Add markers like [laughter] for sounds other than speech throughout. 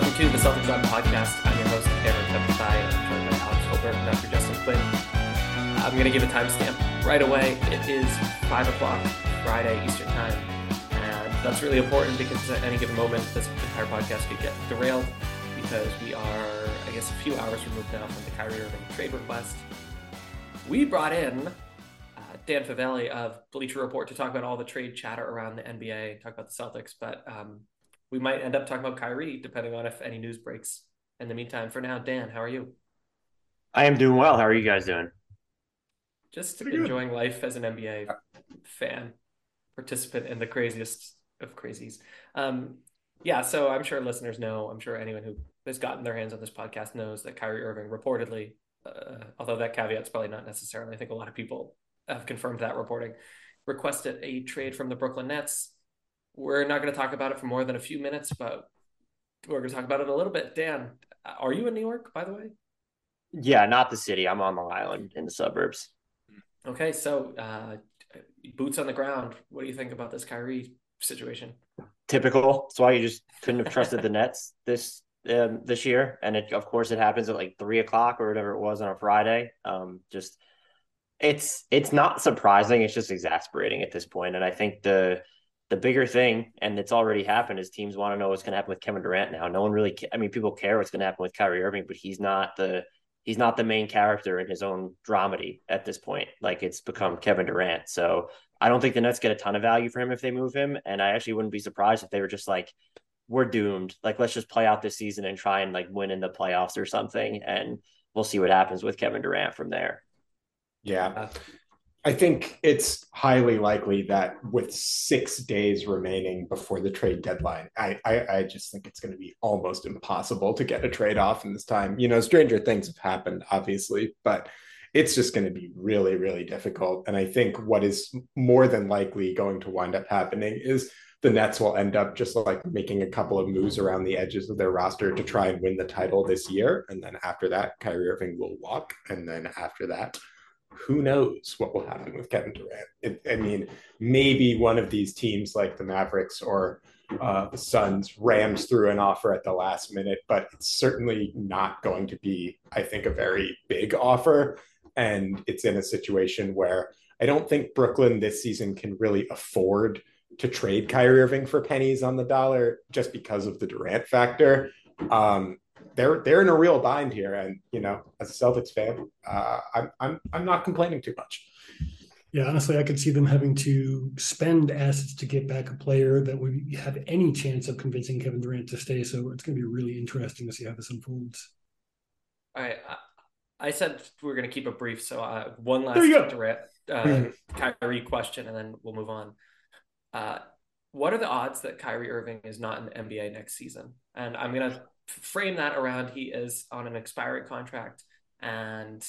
Welcome to the Celtics On podcast. I'm your host, Aaron Pepperthai. I'm joined by Alex Holbert and Dr. Justin Quinn. I'm going to give a timestamp right away. It is 5 o'clock Friday Eastern Time. And that's really important because at any given moment, this entire podcast could get derailed because we are, I guess, a few hours removed now from the Kyrie Irving trade request. We brought in uh, Dan Favale of Bleacher Report to talk about all the trade chatter around the NBA, talk about the Celtics, but um, we might end up talking about Kyrie, depending on if any news breaks. In the meantime, for now, Dan, how are you? I am doing well. How are you guys doing? Just Pretty enjoying good. life as an NBA fan, participant in the craziest of crazies. Um, yeah, so I'm sure listeners know, I'm sure anyone who has gotten their hands on this podcast knows that Kyrie Irving reportedly, uh, although that caveat's probably not necessarily, I think a lot of people have confirmed that reporting, requested a trade from the Brooklyn Nets we're not going to talk about it for more than a few minutes, but we're going to talk about it a little bit. Dan, are you in New York, by the way? Yeah, not the city. I'm on Long Island in the suburbs. Okay, so uh, boots on the ground. What do you think about this Kyrie situation? Typical. That's why you just couldn't have trusted the Nets [laughs] this um, this year, and it of course it happens at like three o'clock or whatever it was on a Friday. Um, just it's it's not surprising. It's just exasperating at this point. point, and I think the the bigger thing, and it's already happened, is teams want to know what's going to happen with Kevin Durant now. No one really, I mean, people care what's going to happen with Kyrie Irving, but he's not the he's not the main character in his own dramedy at this point. Like it's become Kevin Durant. So I don't think the Nets get a ton of value for him if they move him, and I actually wouldn't be surprised if they were just like, we're doomed. Like let's just play out this season and try and like win in the playoffs or something, and we'll see what happens with Kevin Durant from there. Yeah. I think it's highly likely that with six days remaining before the trade deadline, I, I, I just think it's going to be almost impossible to get a trade off in this time. You know, stranger things have happened, obviously, but it's just going to be really, really difficult. And I think what is more than likely going to wind up happening is the Nets will end up just like making a couple of moves around the edges of their roster to try and win the title this year. And then after that, Kyrie Irving will walk. And then after that, who knows what will happen with Kevin Durant? It, I mean, maybe one of these teams like the Mavericks or uh, the Suns rams through an offer at the last minute, but it's certainly not going to be, I think, a very big offer. And it's in a situation where I don't think Brooklyn this season can really afford to trade Kyrie Irving for pennies on the dollar just because of the Durant factor. Um, they're they're in a real bind here, and you know, as a Celtics fan, uh, I'm I'm I'm not complaining too much. Yeah, honestly, I could see them having to spend assets to get back a player that would have any chance of convincing Kevin Durant to stay. So it's going to be really interesting to see how this unfolds. All right, I said we are going to keep it brief. So uh, one last Durant uh, mm-hmm. [clears throat] Kyrie question, and then we'll move on. Uh, what are the odds that Kyrie Irving is not in the NBA next season? And I'm going to frame that around he is on an expiring contract and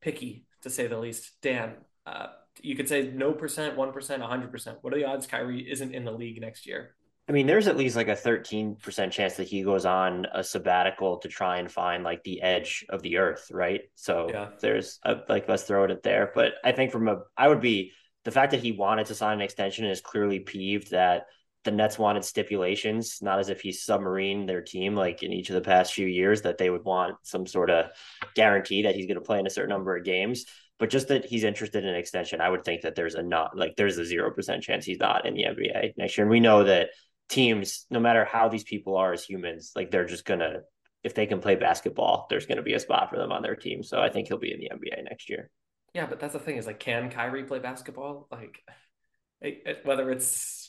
picky to say the least. Dan, uh, you could say no percent, one percent, a hundred percent. What are the odds Kyrie isn't in the league next year? I mean, there's at least like a 13% chance that he goes on a sabbatical to try and find like the edge of the earth, right? So Yeah. there's a, like, let's throw it there. But I think from a, I would be the fact that he wanted to sign an extension is clearly peeved that the Nets wanted stipulations, not as if he's submarine their team like in each of the past few years, that they would want some sort of guarantee that he's going to play in a certain number of games. But just that he's interested in an extension, I would think that there's a not like there's a zero percent chance he's not in the NBA next year. And we know that teams, no matter how these people are as humans, like they're just gonna if they can play basketball, there's gonna be a spot for them on their team. So I think he'll be in the NBA next year. Yeah, but that's the thing is like, can Kyrie play basketball? Like, whether it's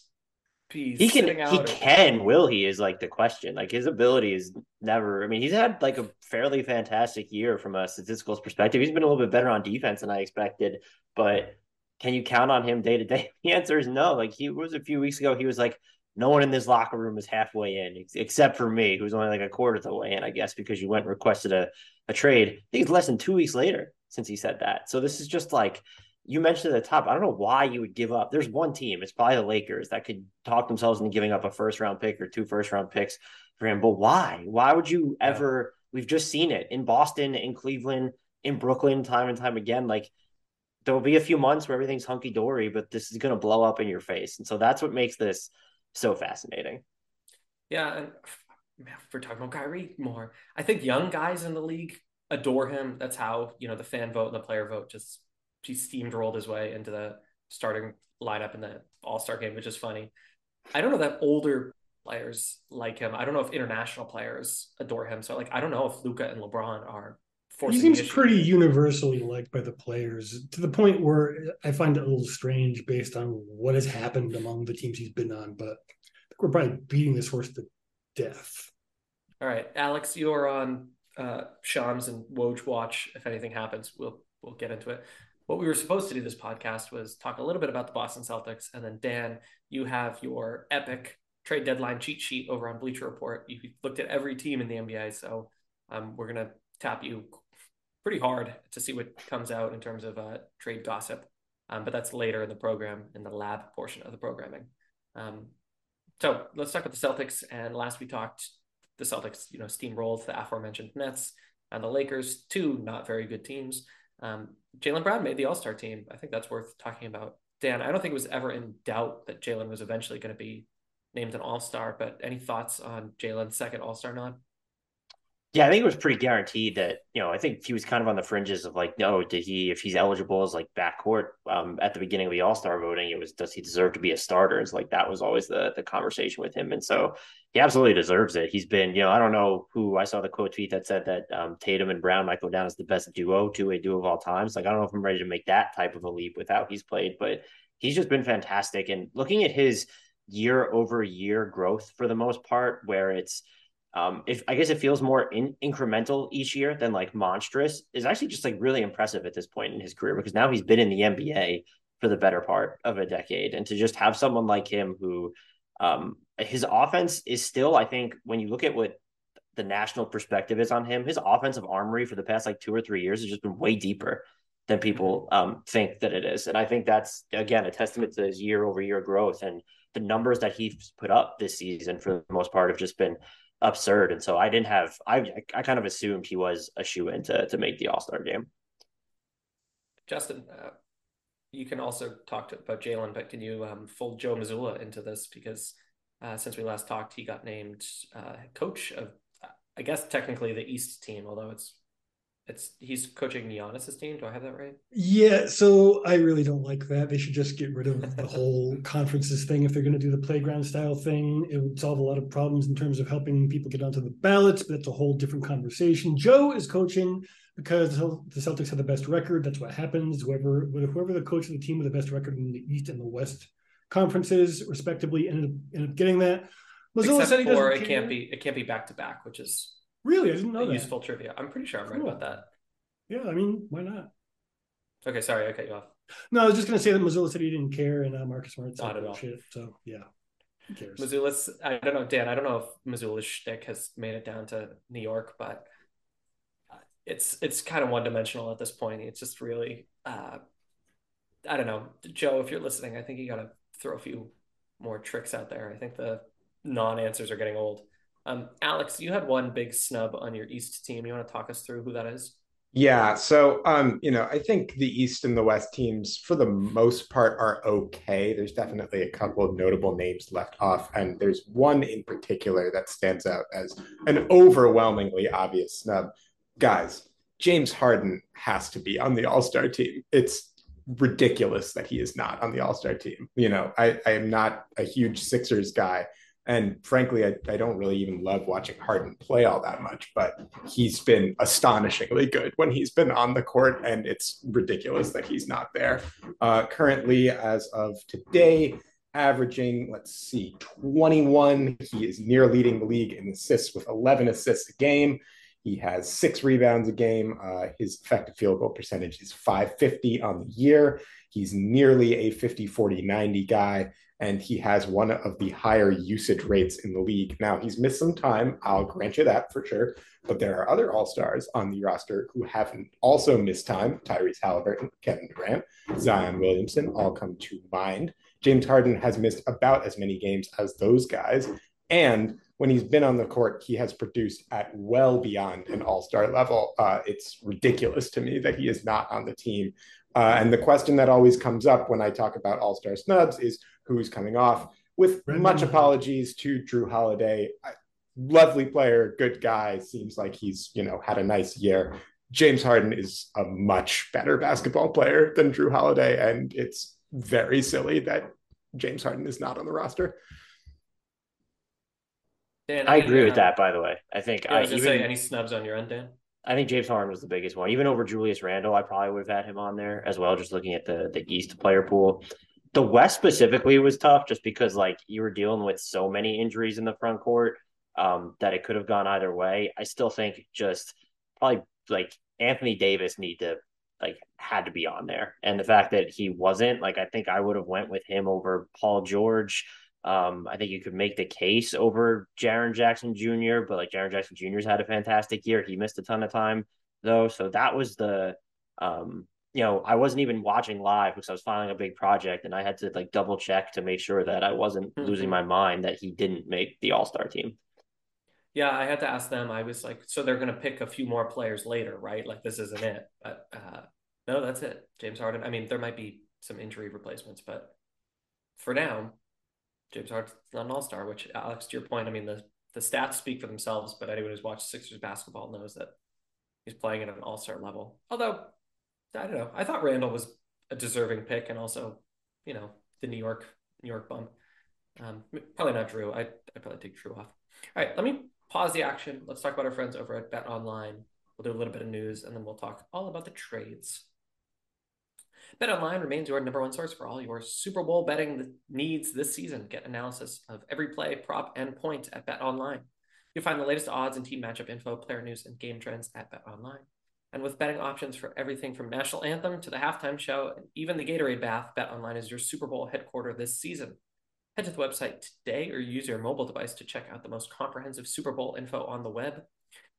he's He can he or- can, will he is like the question. Like his ability is never I mean, he's had like a fairly fantastic year from a statistical perspective. He's been a little bit better on defense than I expected, but can you count on him day to day? [laughs] The answer is no. Like he was a few weeks ago, he was like, no one in this locker room is halfway in, ex- except for me, who's only like a quarter of the way in, I guess, because you went and requested a, a trade. I think it's less than two weeks later since he said that. So this is just like you mentioned at the top. I don't know why you would give up. There's one team, it's probably the Lakers, that could talk themselves into giving up a first round pick or two first round picks for him. But why? Why would you Yeah. ever? We've just seen it in Boston, in Cleveland, in Brooklyn, time and time again. Like there will be a few months where everything's hunky dory, but this is going to blow up in your face. And so that's what makes this so fascinating. Yeah, and if we're talking about Kyrie more, I think young guys in the league adore him. That's how you know the fan vote and the player vote just he steamrolled his way into the starting lineup in the All Star game, which is funny. I don't know that older players like him. I don't know if international players adore him. So like, I don't know if Luka and LeBron are. He seems pretty universally liked by the players to the point where I find it a little strange based on what has happened among the teams he's been on. But I think we're probably beating this horse to death. All right, Alex, you are on uh, Shams and Woj watch. If anything happens, we'll we'll get into it. What we were supposed to do this podcast was talk a little bit about the Boston Celtics, and then Dan, you have your epic trade deadline cheat sheet over on Bleacher Report. You looked at every team in the NBA, so um, we're gonna tap you pretty hard to see what comes out in terms of uh, trade gossip. Um, but that's later in the program in the lab portion of the programming. Um, so let's talk about the Celtics. And last we talked, the Celtics, you know, steamrolled the aforementioned Nets and the Lakers, two not very good teams. Um, Jaylen Brown made the All Star team. I think that's worth talking about. Dan, I don't think it was ever in doubt that Jalen was eventually going to be named an All Star. But any thoughts on Jaylen's second All Star nod? Yeah, I think it was pretty guaranteed that, you know, I think he was kind of on the fringes of like, no, did he, if he's eligible as like backcourt um, at the beginning of the All Star voting, it was, does he deserve to be a starter? It's like that was always the the conversation with him. And so he absolutely deserves it. He's been, you know, I don't know who I saw the quote tweet that said that um, Tatum and Brown might go down as the best duo, two way duo of all time. So like, I don't know if I'm ready to make that type of a leap with how he's played, but he's just been fantastic. And looking at his year over year growth for the most part, where it's, um, if I guess it feels more in, incremental each year than like monstrous, is actually just like really impressive at this point in his career because now he's been in the NBA for the better part of a decade, and to just have someone like him who, um, his offense is still, I think, when you look at what the national perspective is on him, his offensive armory for the past like two or three years has just been way deeper than people um, think that it is, and I think that's again a testament to his year over year growth and the numbers that he's put up this season for the most part have just been absurd. And so I didn't have I I kind of assumed he was a shoe in to to make the All Star game. Justin, uh, you can also talk to, about Jaylen, but can you um, fold Joe Mazzulla into this because uh, since we last talked, he got named uh, coach of, I guess technically the East team, although it's it's he's coaching Giannis's team. Do I have that right? Yeah, so I really don't like that. They should just get rid of the whole [laughs] conferences thing if they're going to do the playground style thing. It would solve a lot of problems in terms of helping people get onto the ballots, but that's a whole different conversation. Joe is coaching because the Celtics have the best record. That's what happens. Whoever whoever the coach of the team with the best record in the East and the West conferences, respectively, ended up, ended up getting that. Mazzulla Except for it care. can't be it can't be back to back, which is Really, I didn't know a that. useful trivia. I'm pretty sure I'm right about that. Yeah, I mean, why not? Okay, sorry, I cut you off. No, I was just going to say that Mazzulla said he didn't care, and uh, Marcus Smart said Not at all. bullshit. So yeah, who cares? Mazzulla's I don't know, Dan. I don't know if Mazzulla's shtick has made it down to New York, but uh, it's it's kind of one dimensional at this point. It's just really uh, I don't know, Joe. If you're listening, I think you got to throw a few more tricks out there. I think the non-answers are getting old. Um, Alex, you had one big snub on your East team. You want to talk us through who that is? Yeah, so um, you know, I think the East and the West teams, for the most part, are okay. There's definitely a couple of notable names left off, and there's one in particular that stands out as an overwhelmingly obvious snub. Guys, James Harden has to be on the All Star team. It's ridiculous that he is not on the All Star team. You know, I, I am not a huge Sixers guy, and frankly, I, I don't really even love watching Harden play all that much, but he's been astonishingly good when he's been on the court, and it's ridiculous that he's not there. Uh, currently, as of today, averaging, let's see, 21. He is near leading the league in assists with 11 assists a game. He has six rebounds a game. Uh, his effective field goal percentage is 550 on the year. He's nearly a 50 40 90 guy and he has one of the higher usage rates in the league. Now, he's missed some time, I'll grant you that for sure, but there are other All Stars on the roster who haven't also missed time Tyrese Halliburton, Kevin Durant, Zion Williamson all come to mind. James Harden has missed about as many games as those guys. And when he's been on the court, he has produced at well beyond an all star level. Uh, it's ridiculous to me that he is not on the team. Uh, and the question that always comes up when I talk about all star snubs is who's coming off. With Brandon much apologies to Jrue Holiday, lovely player, good guy. Seems like he's you know had a nice year. James Harden is a much better basketball player than Jrue Holiday, and it's very silly that James Harden is not on the roster. Dan, I, agree with that. By the way, I think yeah, I, was uh, even, say any snubs on your end, Dan. I think James Harden was the biggest one. Even over Julius Randle, I probably would have had him on there as well. Just looking at the the East player pool, the West specifically was tough just because like you were dealing with so many injuries in the front court um, that it could have gone either way. I still think just probably like Anthony Davis need to like had to be on there, and the fact that he wasn't like I think I would have went with him over Paul George. Um, I think you could make the case over Jaren Jackson Jr., but like Jaren Jackson Jr.'s had a fantastic year. He missed a ton of time though, so that was the um you know, I wasn't even watching live because I was filing a big project and I had to like double check to make sure that I wasn't mm-hmm. losing my mind that he didn't make the All Star team. Yeah, I had to ask them. I was like, so they're going to pick a few more players later, right? Like this isn't it. But uh, no, that's it. James Harden. I mean, there might be some injury replacements, but for now, James Harden's not an All Star. Which, Alex, to your point, I mean the the stats speak for themselves. But anyone who's watched Sixers basketball knows that he's playing at an All Star level. Although I don't know. I thought Randle was a deserving pick, and also, you know, the New York New York bump. Um, probably not Jrue. I I probably take Jrue off. All right, let me pause the action. Let's talk about our friends over at Bet Online. We'll do a little bit of news, and then we'll talk all about the trades. Bet Online remains your number one source for all your Super Bowl betting needs this season. Get analysis of every play, prop, and point at Bet Online. You'll find the latest odds and team matchup info, player news, and game trends at Bet Online. And with betting options for everything from national anthem to the halftime show and even the Gatorade bath, BetOnline is your Super Bowl headquarter this season. Head to the website today or use your mobile device to check out the most comprehensive Super Bowl info on the web.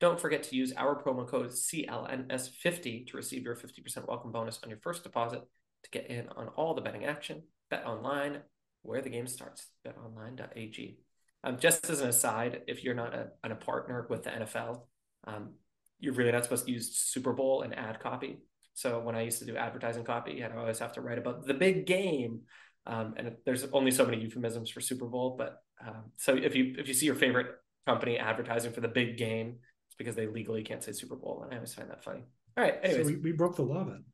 Don't forget to use our promo code CLNS50 to receive your 50% welcome bonus on your first deposit to get in on all the betting action. Bet online, where the game starts. BetOnline.ag. Um, just as an aside, if you're not a, a partner with the NFL, um, you're really not supposed to use Super Bowl and ad copy. So when I used to do advertising copy, I'd always have to write about the big game. Um, and there's only so many euphemisms for Super Bowl, but um, so if you if you see your favorite company advertising for the big game, it's because they legally can't say Super Bowl, and I always find that funny. All right, anyways, so we, we broke the law then.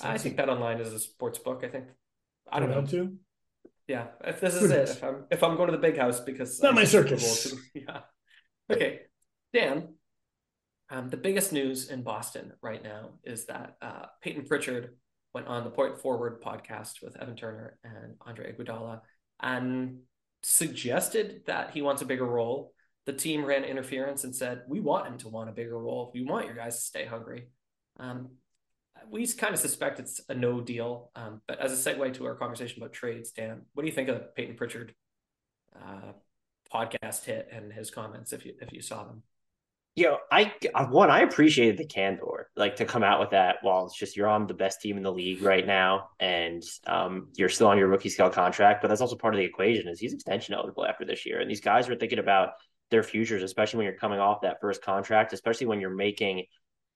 I think Bet Online is a sports book. I think I don't know. To? Yeah, if this is it, if I'm if I'm going to the big house because not I my circus. [laughs] yeah. Okay, Dan. Um, the biggest news in Boston right now is that uh, Payton Pritchard went on the Point Forward podcast with Evan Turner and Andre Iguodala and suggested that he wants a bigger role. The team ran interference and said, "We want him to want a bigger role. We want your guys to stay hungry." Um, we kind of suspect it's a no deal. Um, but as a segue to our conversation about trades, Dan, what do you think of Payton Pritchard uh, podcast hit and his comments if you if you saw them? You know, I one I appreciated the candor, like to come out with that. while it's just you're on the best team in the league right now, and um, you're still on your rookie scale contract. But that's also part of the equation is he's extension eligible after this year, and these guys are thinking about their futures, especially when you're coming off that first contract, especially when you're making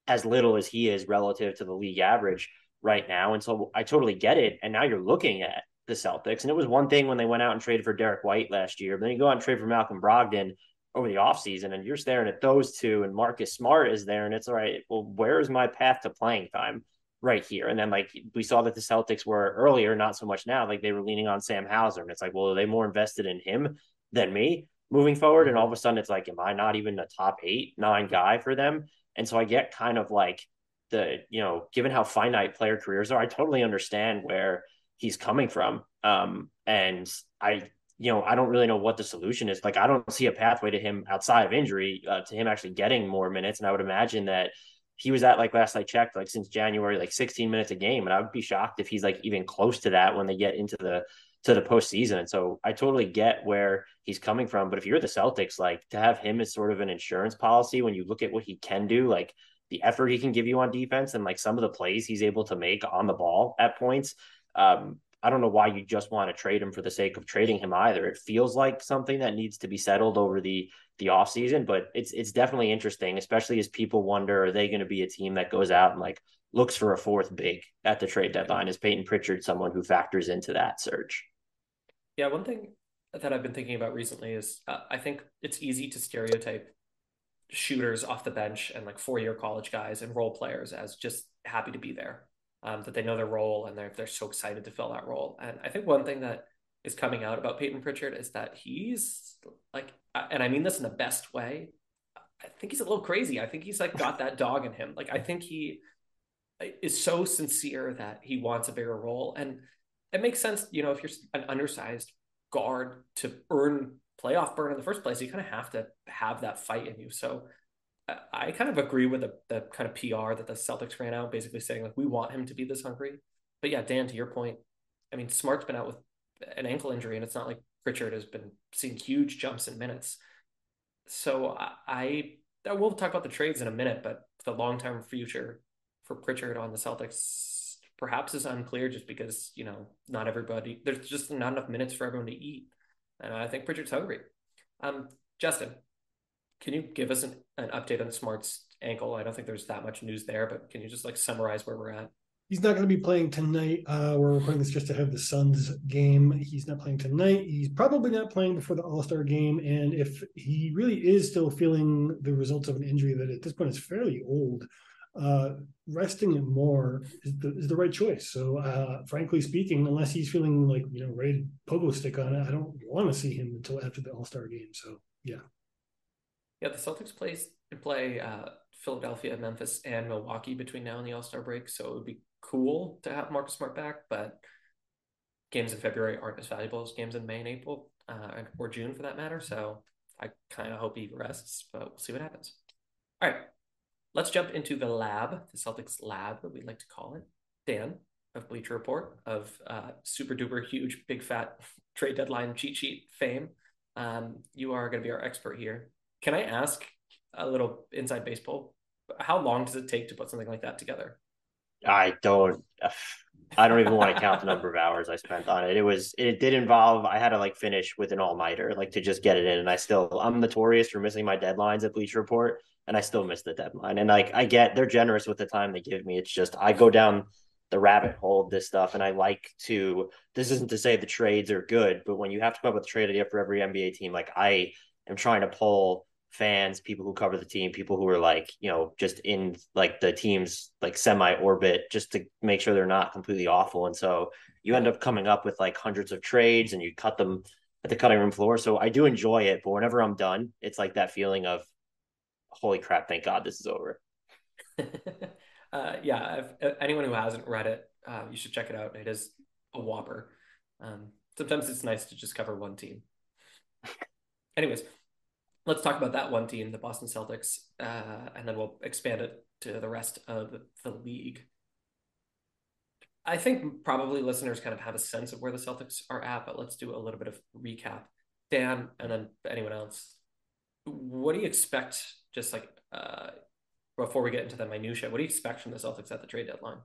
as little as he is relative to the league average right now. And so I totally get it. And now you're looking at the Celtics, and it was one thing when they went out and traded for Derrick White last year, but then you go out and trade for Malcolm Brogdon over the offseason and you're staring at those two and Marcus Smart is there and it's all right. Well, where is my path to playing time right here? And then like we saw that the Celtics were earlier, not so much now, like they were leaning on Sam Hauser. And it's like, well, are they more invested in him than me moving forward? And all of a sudden it's like, am I not even a top eight, nine guy for them? And so I get kind of like the, you know, given how finite player careers are, I totally understand where he's coming from. Um, and I you know, I don't really know what the solution is. Like, I don't see a pathway to him outside of injury uh, to him actually getting more minutes. And I would imagine that he was at like last I checked, like since January, like 16 minutes a game. And I would be shocked if he's like even close to that when they get into the to the postseason. And so I totally get where he's coming from. But if you're the Celtics, like to have him as sort of an insurance policy when you look at what he can do, like the effort he can give you on defense and like some of the plays he's able to make on the ball at points. Um, I don't know why you just want to trade him for the sake of trading him either. It feels like something that needs to be settled over the the offseason, but it's it's definitely interesting, especially as people wonder are they going to be a team that goes out and like looks for a fourth big at the trade deadline? Is Payton Pritchard someone who factors into that search? Yeah, one thing that I've been thinking about recently is uh, I think it's easy to stereotype shooters off the bench and like four year college guys and role players as just happy to be there um, that they know their role and they're they're so excited to fill that role. And I think one thing that is coming out about Payton Pritchard is that he's like, and I mean this in the best way. I think he's a little crazy. I think he's like got that dog in him. Like I think he is so sincere that he wants a bigger role, and it makes sense. You know, if you're an undersized guard to earn playoff burn in the first place, you kind of have to have that fight in you. So I kind of agree with the, the kind of PR that the Celtics ran out, basically saying like we want him to be this hungry. But yeah, Dan, to your point, I mean, Smart's been out with an ankle injury, and it's not like Pritchard has been seeing huge jumps in minutes. So I, I will talk about the trades in a minute, but the long term future for Pritchard on the Celtics perhaps is unclear, just because you know not everybody there's just not enough minutes for everyone to eat, and I think Pritchard's hungry. Um, Justin, can you give us an, an update on Smart's ankle? I don't think there's that much news there, but can you just like summarize where we're at? He's not going to be playing tonight. Uh, we're recording this just to have the Suns game. He's not playing tonight. He's probably not playing before the All Star game. And if he really is still feeling the results of an injury that at this point is fairly old, uh, resting him more is the, is the right choice. So, uh, frankly speaking, unless he's feeling like you know ready to pogo stick on it, I don't want to see him until after the All Star game. So, yeah. Yeah, the Celtics play play uh, Philadelphia, Memphis, and Milwaukee between now and the All Star break. So it would be cool to have Marcus Smart back, but games in February aren't as valuable as games in May and April, uh, or June for that matter. So I kind of hope he rests, but we'll see what happens. All right, let's jump into the lab, the Celtics lab, that we like to call it. Dan of Bleacher Report of uh, super duper huge big fat [laughs] trade deadline cheat sheet fame. Um, you are going to be our expert here. Can I ask a little inside baseball? How long does it take to put something like that together? I don't. I don't even want to count the number of hours I spent on it. It was. It did involve. I had to like finish with an all nighter, like to just get it in. And I still. I'm notorious for missing my deadlines at Bleacher Report, and I still missed the deadline. And like I get, they're generous with the time they give me. It's just I go down the rabbit hole of this stuff, and I like to. This isn't to say the trades are good, but when you have to come up with a trade idea for every NBA team, like I am trying to pull fans, people who cover the team, people who are like, you know, just in like the team's like semi orbit just to make sure they're not completely awful. And so you end up coming up with like hundreds of trades and you cut them at the cutting room floor. So I do enjoy it, but whenever I'm done, it's like that feeling of holy crap, thank God this is over. [laughs] uh, yeah, if, anyone who hasn't read it, uh, you should check it out. It is a whopper. Um, sometimes it's nice to just cover one team. [laughs] Anyways, let's talk about that one team, the Boston Celtics, uh, and then we'll expand it to the rest of the league. I think probably listeners kind of have a sense of where the Celtics are at, but let's do a little bit of recap. Dan, and then anyone else, what do you expect just like uh, before we get into the minutia, what do you expect from the Celtics at the trade deadline?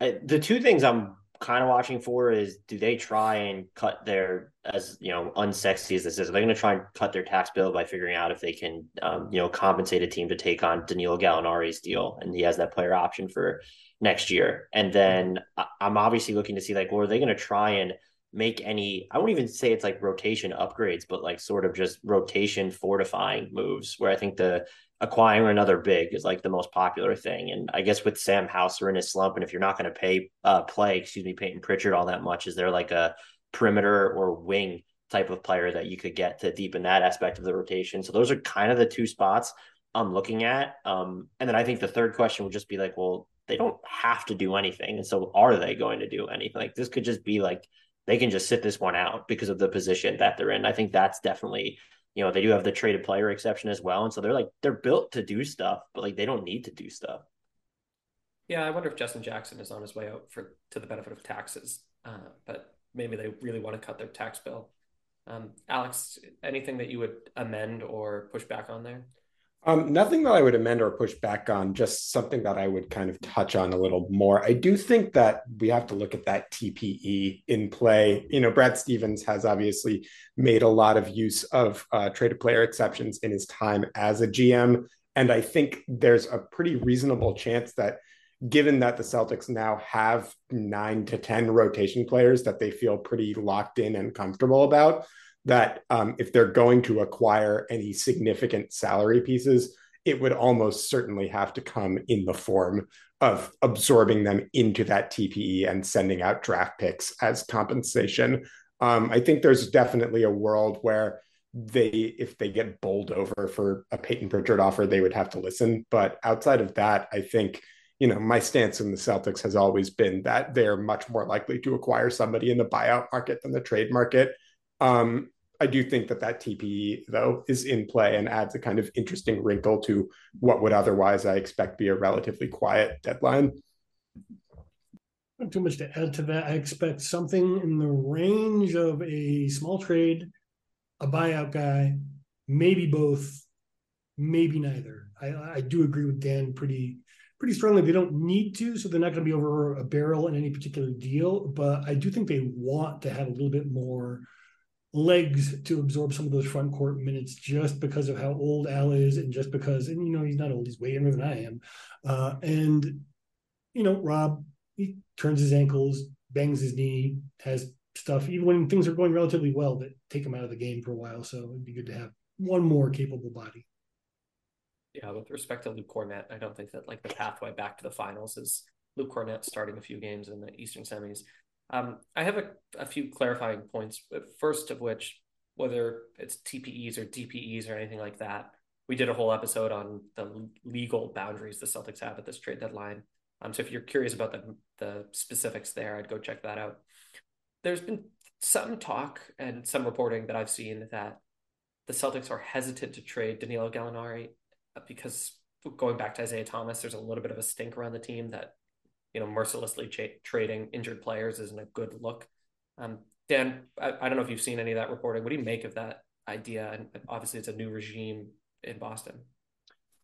I, the two things I'm kind of watching for is do they try and cut their as you know unsexy as this is are they going to try and cut their tax bill by figuring out if they can um, you know compensate a team to take on Danilo Gallinari's deal and he has that player option for next year? And then I'm obviously looking to see like well are they going to try and make any I won't even say it's like rotation upgrades but like sort of just rotation fortifying moves where I think the acquiring another big is like the most popular thing. And I guess with Sam Hauser in his slump, and if you're not going to pay uh, play, excuse me, Payton Pritchard all that much, is there like a perimeter or wing type of player that you could get to deepen that aspect of the rotation? So those are kind of the two spots I'm looking at. Um, and then I think the third question would just be like, well, they don't have to do anything. And so are they going to do anything? Like this could just be like they can just sit this one out because of the position that they're in. I think that's definitely you know, they do have the traded player exception as well. And so they're like, they're built to do stuff, but like they don't need to do stuff. Yeah, I wonder if Justin Jackson is on his way out for to the benefit of taxes, uh, but maybe they really want to cut their tax bill. Um, Alex, anything that you would amend or push back on there? Um, nothing that I would amend or push back on, just something that I would kind of touch on a little more. I do think that we have to look at that TPE in play. You know, Brad Stevens has obviously made a lot of use of uh, traded player exceptions in his time as a GM. And I think there's a pretty reasonable chance that given that the Celtics now have nine to 10 rotation players that they feel pretty locked in and comfortable about, that um, if they're going to acquire any significant salary pieces, it would almost certainly have to come in the form of absorbing them into that TPE and sending out draft picks as compensation. Um, I think there's definitely a world where they, if they get bowled over for a Payton Pritchard offer, they would have to listen. But outside of that, I think you know, my stance in the Celtics has always been that they're much more likely to acquire somebody in the buyout market than the trade market. Um, I do think that that TPE though is in play and adds a kind of interesting wrinkle to what would otherwise I expect be a relatively quiet deadline. Not too much to add to that. I expect something in the range of a small trade, a buyout guy, maybe both, maybe neither. I, I do agree with Dan pretty pretty strongly. They don't need to, so they're not going to be over a barrel in any particular deal. But I do think they want to have a little bit more legs to absorb some of those front court minutes just because of how old Al is and just because and you know he's not old he's way younger than I am. Uh, and you know Rob he turns his ankles bangs his knee has stuff even when things are going relatively well that take him out of the game for a while. So it'd be good to have one more capable body. Yeah with respect to Luke Kornet, I don't think that like the pathway back to the finals is Luke Kornet starting a few games in the Eastern semis um, I have a, a few clarifying points. First of which, whether it's TPEs or DPEs or anything like that, we did a whole episode on the legal boundaries the Celtics have at this trade deadline. Um, so if you're curious about the the specifics there, I'd go check that out. There's been some talk and some reporting that I've seen that the Celtics are hesitant to trade Danilo Gallinari because going back to Isaiah Thomas, there's a little bit of a stink around the team that you know, mercilessly trading injured players isn't a good look. Um, Dan, I, I, don't know if you've seen any of that reporting. What do you make of that idea? And obviously, it's a new regime in Boston.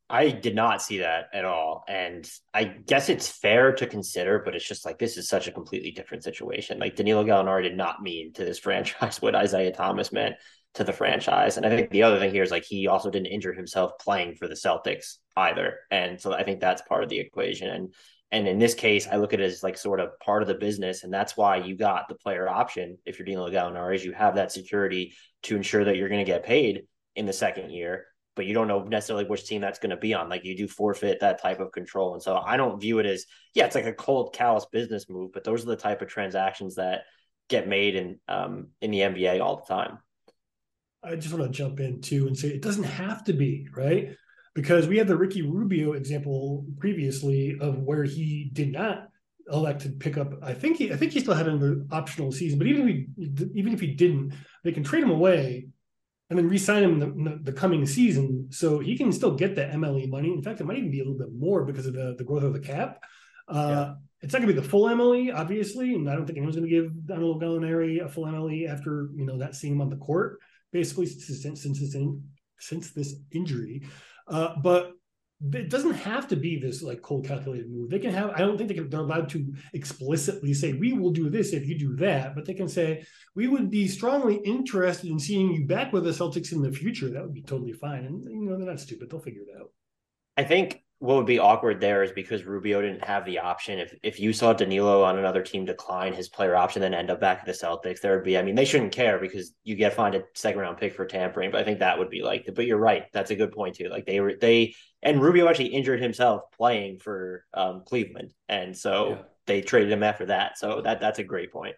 I did not see that at all. And I guess it's fair to consider, but it's just like this is such a completely different situation. Like Danilo Gallinari did not mean to this [laughs] franchise what Isaiah Thomas meant to the franchise. And I think the other thing here is like he also didn't injure himself playing for the Celtics either. And so I think that's part of the equation. And and in this case, I look at it as like sort of part of the business. And that's why you got the player option if you're dealing with Gallinari, is you have that security to ensure that you're going to get paid in the second year, but you don't know necessarily which team that's going to be on. Like you do forfeit that type of control. And so I don't view it as, yeah, it's like a cold, callous business move, but those are the type of transactions that get made in um, in the NBA all the time. I just want to jump in too and say it doesn't have to be, right? Because we had the Ricky Rubio example previously of where he did not elect to pick up. I think he, I think he still had an optional season, but even if he, even if he didn't, they can trade him away and then re-sign him the, the coming season, so he can still get the MLE money. In fact, it might even be a little bit more because of the, the growth of the cap. Uh, yeah. It's not going to be the full MLE, obviously, and I don't think anyone's going to give Danilo Gallinari a full MLE after you know that seeing him on the court, basically since, since in, since this injury. Uh, but it doesn't have to be this like cold calculated move. They can have. I don't think they can, they're allowed to explicitly say we will do this if you do that, but they can say we would be strongly interested in seeing you back with the Celtics in the future. That would be totally fine, and you know they're not stupid. They'll figure it out. I think what would be awkward there is because Rubio didn't have the option. If if you saw Danilo on another team decline his player option, then end up back at the Celtics, there would be. I mean, they shouldn't care because you get fined a second round pick for tampering. But I think that would be like. But you're right. That's a good point too. Like they were they and Rubio actually injured himself playing for um, Cleveland, and so yeah. they traded him after that. So that that's a great point.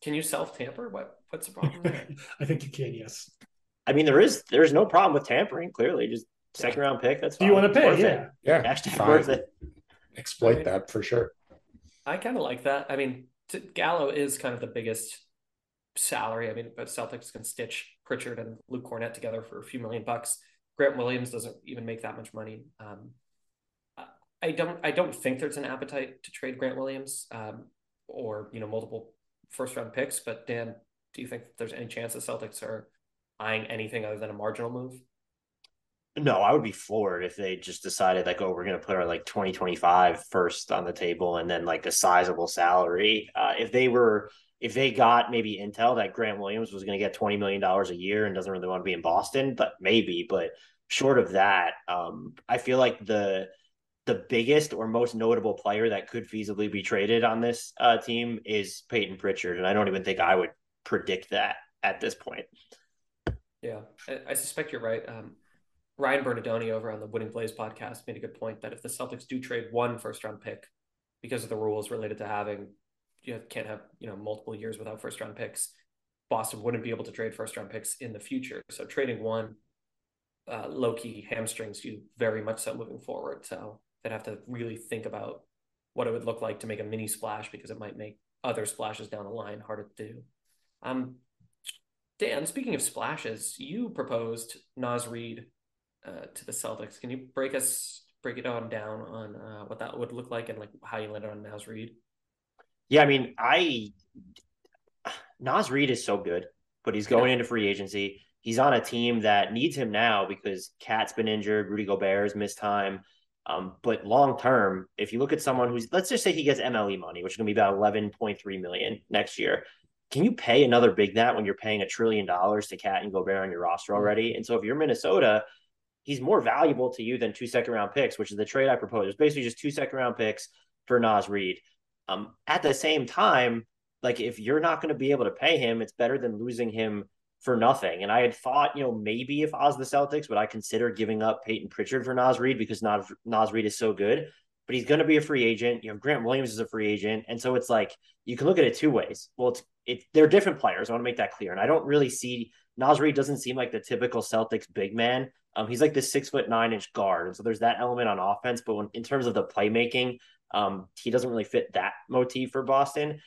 Can you self tamper? What what's the problem? [laughs] I think you can. Yes. I mean, there is there's no problem with tampering. Clearly, just second round pick. That's fine. Do you want to pay? Yeah, it. yeah. Hashtag worth it. Exploit I mean, that for sure. I kind of like that. I mean, t- Gallo is kind of the biggest salary. I mean, but Celtics can stitch Pritchard and Luke Kornet together for a few million bucks. Grant Williams doesn't even make that much money. Um, I don't. I don't think there's an appetite to trade Grant Williams um, or you know multiple first round picks. But Dan, do you think there's any chance the Celtics are eyeing anything other than a marginal move? No, I would be floored if they just decided like, oh, we're going to put our like 2025 first on the table and then like a sizable salary. Uh, if they were, if they got maybe intel that Grant Williams was going to get $20 million a year and doesn't really want to be in Boston, but maybe, but short of that, um, I feel like the, the biggest or most notable player that could feasibly be traded on this uh, team is Payton Pritchard. And I don't even think I would predict that at this point. Yeah, I, I suspect you're right. Um, Ryan Bernardoni over on the Winning Plays podcast made a good point that if the Celtics do trade one first round pick because of the rules related to having you can't have you know multiple years without first round picks, Boston wouldn't be able to trade first round picks in the future. So trading one uh, low key hamstrings you very much so moving forward. So they'd have to really think about what it would look like to make a mini splash because it might make other splashes down the line harder to do. Um, Dan, speaking of splashes, you proposed Naz Reid uh, to the Celtics. Can you break us break it on down on uh, what that would look like and like how you landed on Naz Reid? Yeah, I mean, I Naz Reid is so good, but he's going yeah. into free agency. He's on a team that needs him now because KAT's been injured, Rudy Gobert's missed time. Um, but long term, if you look at someone who's let's just say he gets MLE money, which is going to be about 11.3 million next year. Can you pay another big that when you're paying a trillion dollars to KAT and Gobert on your roster mm-hmm. already? And so if you're Minnesota, he's more valuable to you than two second round picks, which is the trade I proposed. It's basically just two second round picks for Naz Reid. Um, at the same time, like if you're not going to be able to pay him, it's better than losing him for nothing. And I had thought, you know, maybe if I was the Celtics, would I consider giving up Payton Pritchard for Naz Reid because Nas, Naz Reid is so good. But he's going to be a free agent. You know, Grant Williams is a free agent, and so it's like you can look at it two ways. Well, it's it they're different players. I want to make that clear, and I don't really see Naz Reid doesn't seem like the typical Celtics big man um, he's like this six foot nine inch guard, and so there's that element on offense. But when in terms of the playmaking, um, he doesn't really fit that motif for Boston.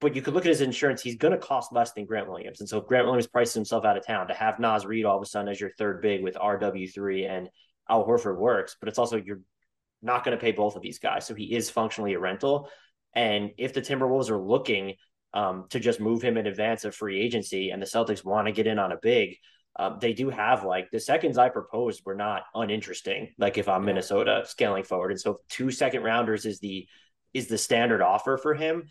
But you could look at his insurance; he's going to cost less than Grant Williams, and so Grant Williams prices himself out of town to have Naz Reid all of a sudden as your third big with RW three and Al Horford works. But it's also you're not going to pay both of these guys, so he is functionally a rental. And if the Timberwolves are looking um, to just move him in advance of free agency, and the Celtics want to get in on a big, um, they do have like the seconds I proposed were not uninteresting. Like if I'm Minnesota scaling forward, and so two second rounders is the is the standard offer for him.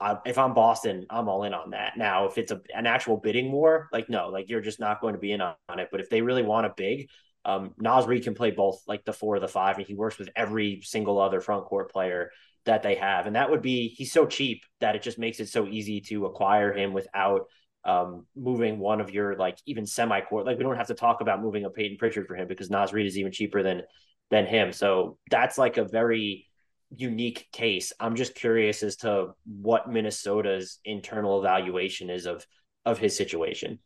Uh, if I'm Boston, I'm all in on that. Now, if it's a, an actual bidding war, like no, like you're just not going to be in on, on it. But if they really want a big, um, can play both, like the four or the five, and he works with every single other front court player that they have. And that would be he's so cheap that it just makes it so easy to acquire him without um, moving one of your like even semi court. Like we don't have to talk about moving a Payton Pritchard for him because Naz Reid is even cheaper than than him. So that's like a very unique case. I'm just curious as to what Minnesota's internal evaluation is of of his situation.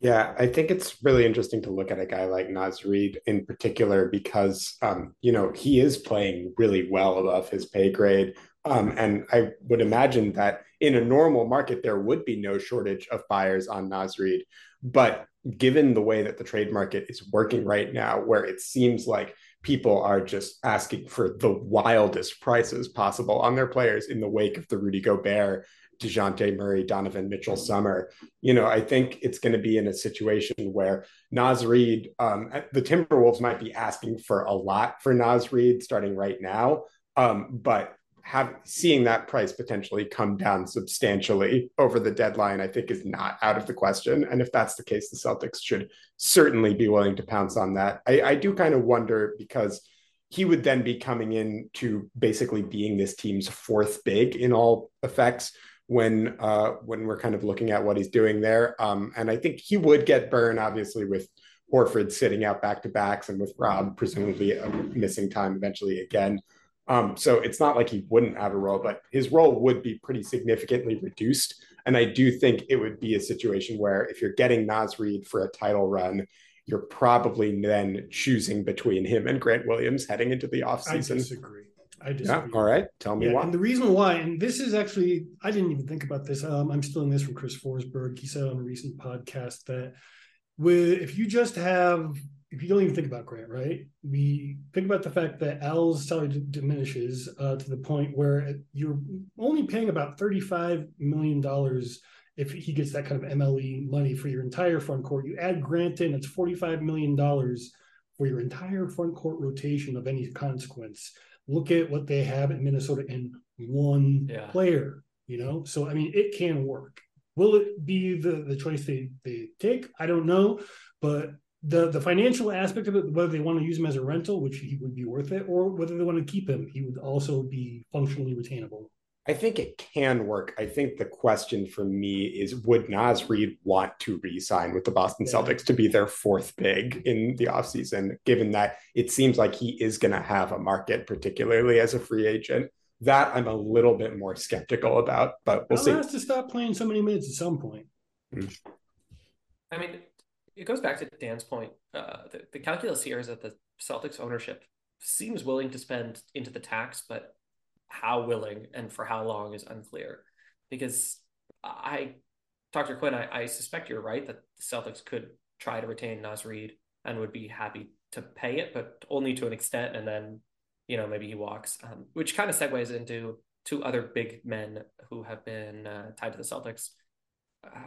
Yeah, I think it's really interesting to look at a guy like Naz Reid in particular because, um, you know, he is playing really well above his pay grade. Um, and I would imagine that in a normal market, there would be no shortage of buyers on Naz Reid. But given the way that the trade market is working right now, where it seems like people are just asking for the wildest prices possible on their players in the wake of the Rudy Gobert DeJounte Murray, Donovan Mitchell Summer. You know, I think it's going to be in a situation where Naz Reid, um, the Timberwolves might be asking for a lot for Naz Reid starting right now. Um, but have seeing that price potentially come down substantially over the deadline, I think is not out of the question. And if that's the case, the Celtics should certainly be willing to pounce on that. I, I do kind of wonder because he would then be coming in to basically being this team's fourth big in all effects when uh, when we're kind of looking at what he's doing there. Um, and I think he would get burned, obviously, with Horford sitting out back to backs and with Rob presumably missing time eventually again. Um, so it's not like he wouldn't have a role, but his role would be pretty significantly reduced. And I do think it would be a situation where if you're getting Naz Reid for a title run, you're probably then choosing between him and Grant Williams heading into the offseason. I disagree. I disagree. Yeah, all right. Tell me yeah, why. And the reason why, and this is actually, I didn't even think about this. Um, I'm stealing this from Chris Forsberg. He said on a recent podcast that with if you just have, if you don't even think about Grant, right? We think about the fact that Al's salary d- diminishes uh, to the point where you're only paying about $35 million if he gets that kind of MLE money for your entire front court. You add Grant in, it's $45 million for your entire front court rotation of any consequence. Look at what they have in Minnesota in one Yeah. player, you know? So, I mean, it can work. Will it be the, the choice they, they take? I don't know. But the, the financial aspect of it, whether they want to use him as a rental, which he would be worth it, or whether they want to keep him, he would also be functionally retainable. I think it can work. I think the question for me is would Naz Reid want to re sign with the Boston Yeah. Celtics to be their fourth big in the offseason, given that it seems like he is going to have a market, particularly as a free agent? That I'm a little bit more skeptical about, but we'll Al see. has to stop playing so many minutes at some point. Hmm. I mean, it goes back to Dan's point. Uh, the, the calculus here is that the Celtics ownership seems willing to spend into the tax, but how willing and for how long is unclear. Because I, Dr. Quinn, I, I suspect you're right that the Celtics could try to retain Naz Reid and would be happy to pay it, but only to an extent. And then, you know, maybe he walks, um, which kind of segues into two other big men who have been uh, tied to the Celtics. Uh,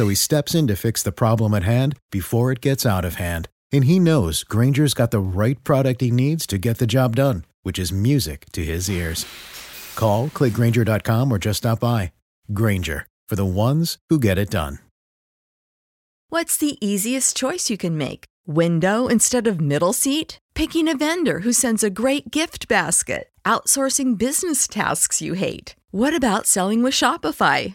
So he steps in to fix the problem at hand before it gets out of hand. And he knows Grainger's got the right product he needs to get the job done, which is music to his ears. Call, clickgrainger.com, or just stop by. Granger, for the ones who get it done. What's the easiest choice you can make? Window instead of middle seat? Picking a vendor who sends a great gift basket? Outsourcing business tasks you hate? What about selling with Shopify?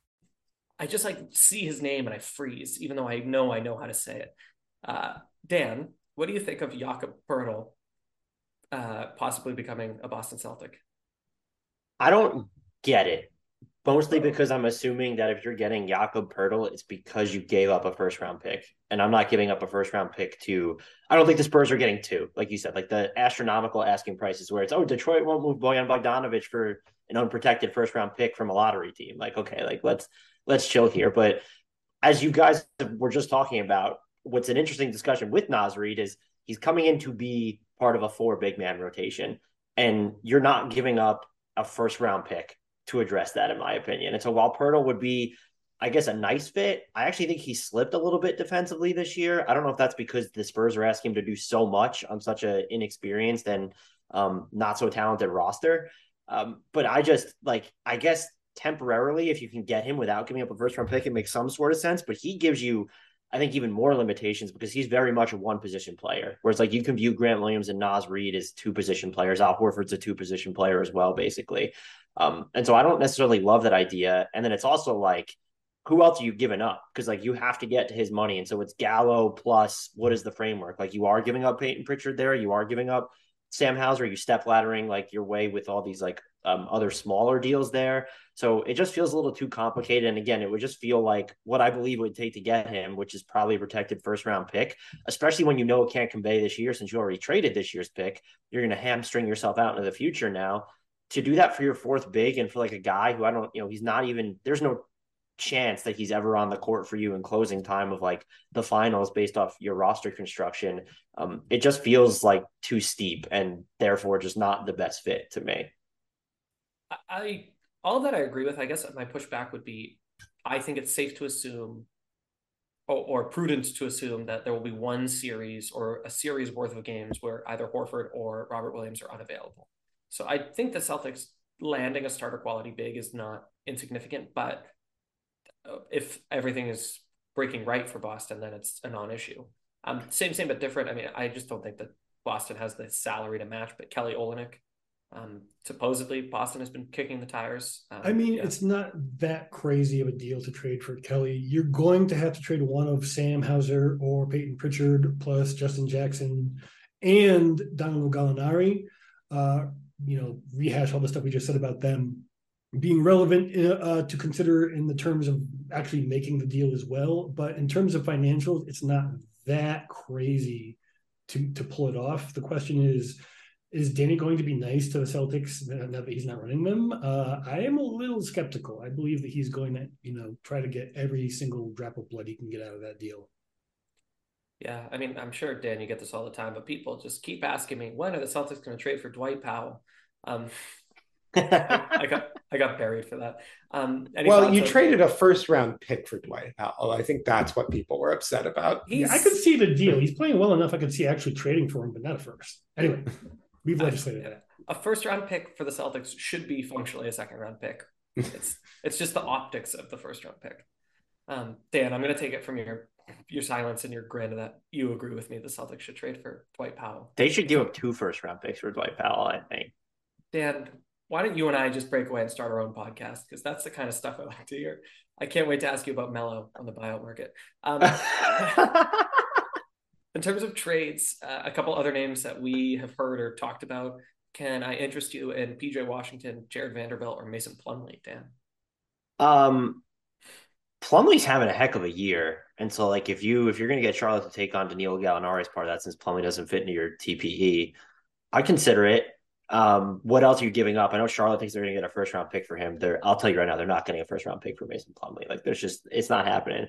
I just like see his name and I freeze, even though I know I know how to say it. Uh, Dan, what do you think of Jakob Poeltl uh, possibly becoming a Boston Celtic? I don't get it Mostly because I'm assuming that if you're getting Jakob Poeltl, it's because you gave up a first round pick. And I'm not giving up a first round pick to I don't think the Spurs are getting two, like you said, like the astronomical asking prices where it's oh Detroit won't move Bojan Bogdanovic for an unprotected first round pick from a lottery team. Like, okay, like let's let's chill here. But as you guys were just talking about, what's an interesting discussion with Naz Reid is he's coming in to be part of a four big man rotation. And you're not giving up a first round pick to address that, in my opinion. And so while Poeltl would be, I guess, a nice fit, I actually think he slipped a little bit defensively this year. I don't know if that's because the Spurs are asking him to do so much on such an inexperienced and um, not so talented roster. Um, but I just like, I guess temporarily, if you can get him without giving up a first round pick, it makes some sort of sense. But he gives you I think even more limitations because he's very much a one position player. Whereas like you can view Grant Williams and Naz Reid as two position players. Al Horford's a two position player as well, basically. Um, and so I don't necessarily love that idea. And then it's also like, who else are you giving up? Because like you have to get to his money. And so it's Gallo plus what is the framework? Like you are giving up Payton Pritchard there, you are giving up Sam Hauser, you step laddering like your way with all these like um, other smaller deals there. So it just feels a little too complicated. And again, it would just feel like what I believe would take to get him, which is probably a protected first round pick, especially when you know it can't convey this year since you already traded this year's pick. You're going to hamstring yourself out into the future now. To do that for your fourth big and for like a guy who I don't, you know, he's not even, there's no chance that he's ever on the court for you in closing time of like the finals based off your roster construction. Um, it just feels like too steep and therefore just not the best fit to me. I all that I agree with. I guess my pushback would be, I think it's safe to assume, or, or prudent to assume that there will be one series or a series worth of games where either Horford or Robert Williams are unavailable. So I think the Celtics landing a starter quality big is not insignificant, but if everything is breaking right for Boston, then it's a non-issue. Um, same, same, but different. I mean, I just don't think that Boston has the salary to match. But Kelly Olynyk um, supposedly, Boston has been kicking the tires. Um, I mean, yeah. it's not that crazy of a deal to trade for Kelly. You're going to have to trade one of Sam Hauser or Payton Pritchard plus Justin Jackson and Danilo Gallinari. Uh, you know, rehash all the stuff we just said about them being relevant uh, to consider in the terms of actually making the deal as well. But in terms of financials, it's not that crazy to to pull it off. The question is is Danny going to be nice to the Celtics now that he's not running them? Uh, I am a little skeptical. I believe that he's going to, you know, try to get every single drop of blood he can get out of that deal. Yeah, I mean, I'm sure Dan, you get this all the time, but people just keep asking me when are the Celtics going to trade for Dwight Powell? Um, I, I, got I got buried for that. Um, well, you of... traded a first round pick for Dwight Powell. I think that's what people were upset about. Yeah, I could see the deal. He's playing well enough. I could see actually trading for him, but not a first. Anyway. We've [laughs] legislated that. A first round pick for the Celtics should be functionally a second round pick. It's [laughs] it's just the optics of the first round pick. Um, Dan, I'm going to take it from your your silence and your grin that you agree with me. The Celtics should trade for Dwight Powell. They should give up two first round picks for Dwight Powell. I think. Dan, why don't you and I just break away and start our own podcast? Because that's the kind of stuff I like to hear. I can't wait to ask you about Melo on the buyout market. Um, [laughs] in terms of trades, uh, a couple other names that we have heard or talked about. Can I interest you in PJ Washington, Jarred Vanderbilt, or Mason Plumlee, Dan? Um, Plumlee's having a heck of a year, and so like if you if you're going to get Charlotte to take on Danilo Gallinari as part of that, since Plumlee doesn't fit into your TPE, I consider it. Um, what else are you giving up? I know Charlotte thinks they're going to get a first round pick for him. They're, I'll tell you right now, they're not getting a first round pick for Mason Plumlee. Like, there's just, it's not happening.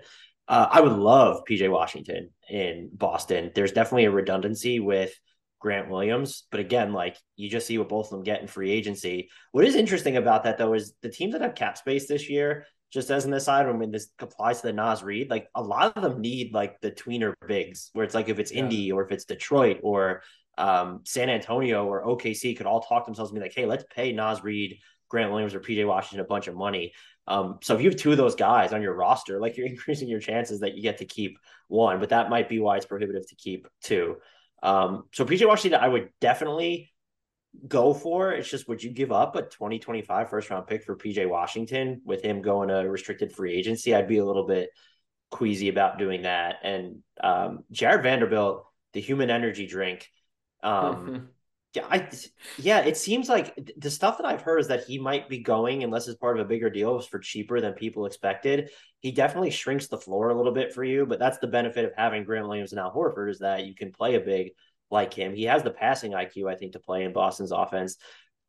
Uh, I would love PJ Washington in Boston. There's definitely a redundancy with Grant Williams, but again, like you just see what both of them get in free agency. What is interesting about that though is the teams that have cap space this year. Just as an aside, I mean, this applies to the Naz Reid. Like a lot of them need like the tweener bigs, where it's like if it's yeah. Indy or if it's Detroit or um, San Antonio or OKC could all talk themselves and be like, hey, let's pay Naz Reid, Grant Williams, or PJ Washington a bunch of money. Um, so if you have two of those guys on your roster, like [laughs] you're increasing your chances that you get to keep one, but that might be why it's prohibitive to keep two. Um, so PJ Washington, I would definitely go for. It's just would you give up a 2025 first round pick for PJ Washington with him going to restricted free agency? I'd be a little bit queasy about doing that. And um, Jarred Vanderbilt, the human energy drink. Um. [laughs] Yeah, I yeah, it seems like the stuff that I've heard is that he might be going unless it's part of a bigger deal for cheaper than people expected. He definitely shrinks the floor a little bit for you, but that's the benefit of having Grant Williams and Al Horford is that you can play a big like him. He has the passing IQ, I think, to play in Boston's offense.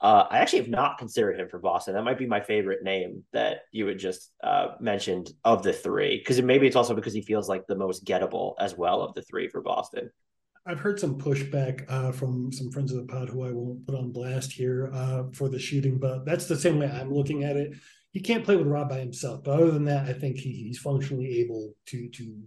Uh, I actually have not considered him for Boston. That might be my favorite name that you had just uh, mentioned of the three, because maybe it's also because he feels like the most gettable as well of the three for Boston. I've heard some pushback uh, from some friends of the pod who I won't put on blast here uh, for the shooting, but that's the same way I'm looking at it. He can't play with Rob by himself, but other than that, I think he, he's functionally able to to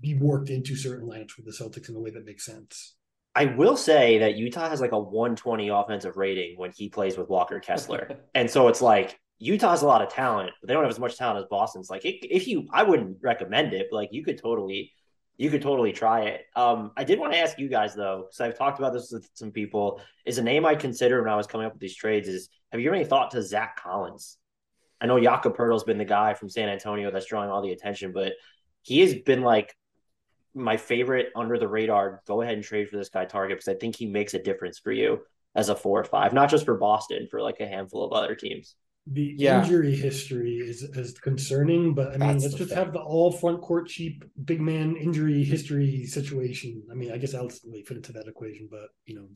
be worked into certain lineups with the Celtics in a way that makes sense. I will say that Utah has like a 120 offensive rating when he plays with Walker Kessler, [laughs] and so it's like Utah has a lot of talent, but they don't have as much talent as Boston's. Like if you, I wouldn't recommend it, but like you could totally you could totally try it. Um, I did want to ask you guys though, because I've talked about this with some people. Is a name I consider when I was coming up with these trades is have you any thought to Zach Collins? I know Jakob Poeltl's been the guy from San Antonio that's drawing all the attention, but he has been like my favorite under the radar. Go ahead and trade for this guy target because I think he makes a difference for you as a four or five, not just for Boston, for like a handful of other teams the yeah. injury history is is concerning, but I mean, That's let's just thing. have the all front court cheap big man injury history situation. I mean, I guess I'll fit into that equation, but you know,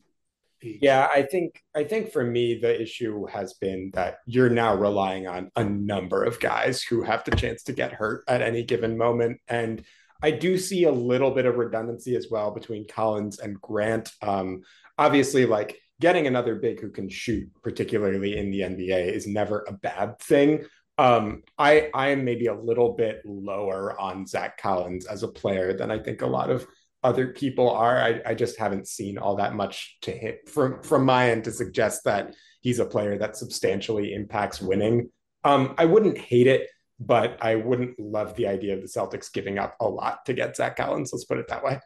yeah, I think I think for me the issue has been that you're now relying on a number of guys who have the chance to get hurt at any given moment, and I do see a little bit of redundancy as well between Collins and Grant. Um, obviously, like getting another big who can shoot, particularly in the NBA, is never a bad thing. Um, I I am maybe a little bit lower on Zach Collins as a player than I think a lot of other people are. I, I just haven't seen all that much to him from from my end to suggest that he's a player that substantially impacts winning. Um, I wouldn't hate it, but I wouldn't love the idea of the Celtics giving up a lot to get Zach Collins. Let's put it that way.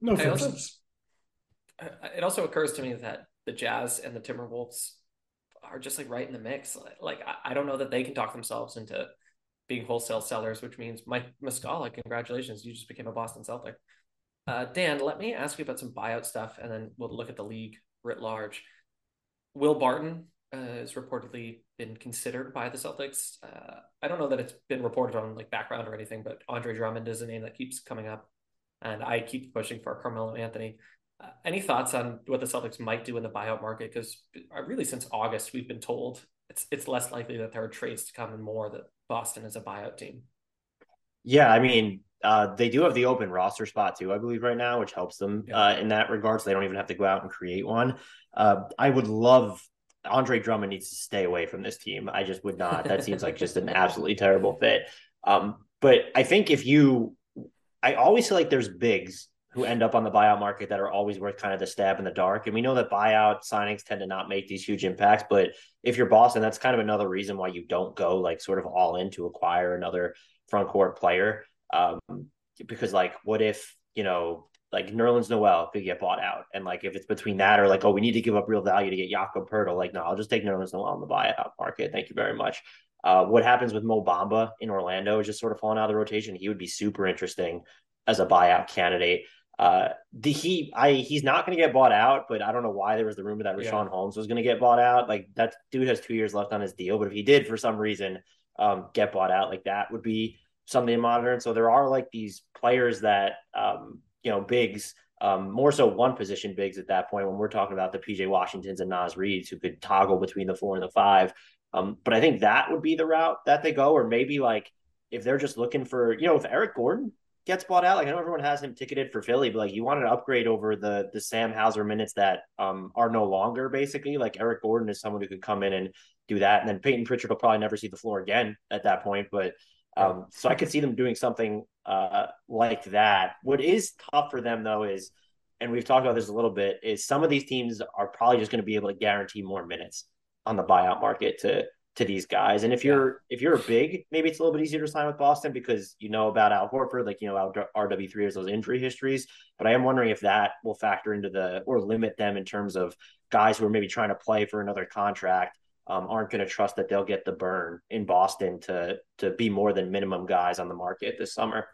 No, for also, it also occurs to me that the Jazz and the Timberwolves are just like right in the mix. Like I, don't know that they can talk themselves into being wholesale sellers, which means Mike Muscala, congratulations, you just became a Boston Celtic. Uh, Dan, let me ask you about some buyout stuff, and then we'll look at the league writ large. Will Barton uh, has reportedly been considered by the Celtics. Uh, I don't know that it's been reported on like background or anything, but Andre Drummond is a name that keeps coming up, and I keep pushing for Carmelo Anthony. Uh, any thoughts on what the Celtics might do in the buyout market? Because uh, really, since August, we've been told it's it's less likely that there are trades to come and more that Boston is a buyout team. Yeah, I mean, uh, they do have the open roster spot too, I believe, right now, which helps them yeah. uh, in that regard. So they don't even have to go out and create one. Uh, I would love Andre Drummond needs to stay away from this team. I just would not. That seems like just an absolutely terrible fit. Um, but I think if you, I always feel like there's bigs who end up on the buyout market that are always worth kind of the stab in the dark. And we know that buyout signings tend to not make these huge impacts, but if you're Boston, that's kind of another reason why you don't go like sort of all in to acquire another front court player. Um, because like, what if you know, like Nerlens Noel could get bought out, and like if it's between that or like, oh, we need to give up real value to get Jakob Poeltl, like no, I'll just take Nerlens Noel on the buyout market. Thank you very much. Uh, what happens with Mo Bamba in Orlando is just sort of falling out of the rotation. He would be super interesting as a buyout candidate. Uh, the he I he's not going to get bought out, but I don't know why there was the rumor that Richaun yeah. Holmes was going to get bought out. Like that dude has two years left on his deal, but if he did for some reason um, get bought out, like that would be something to monitor. And so there are like these players that um, you know bigs. Um, more so one position bigs at that point when we're talking about the PJ Washingtons and Naz Reids who could toggle between the four and the five. Um, but I think that would be the route that they go, or maybe like if they're just looking for, you know, if Eric Gordon gets bought out. Like I know everyone has him ticketed for Philly, but like you wanted to upgrade over the the Sam Hauser minutes that um are no longer basically. Like Eric Gordon is someone who could come in and do that, and then Payton Pritchard will probably never see the floor again at that point. But um, so I could see them doing something uh like that. What is tough for them though is, and we've talked about this a little bit, is some of these teams are probably just going to be able to guarantee more minutes on the buyout market to to these guys. And if you're if you're a big, maybe it's a little bit easier to sign with Boston because you know about Al Horford, like you know RW three has those injury histories. But I am wondering if that will factor into the or limit them in terms of guys who are maybe trying to play for another contract um, aren't going to trust that they'll get the burn in Boston to to be more than minimum guys on the market this summer.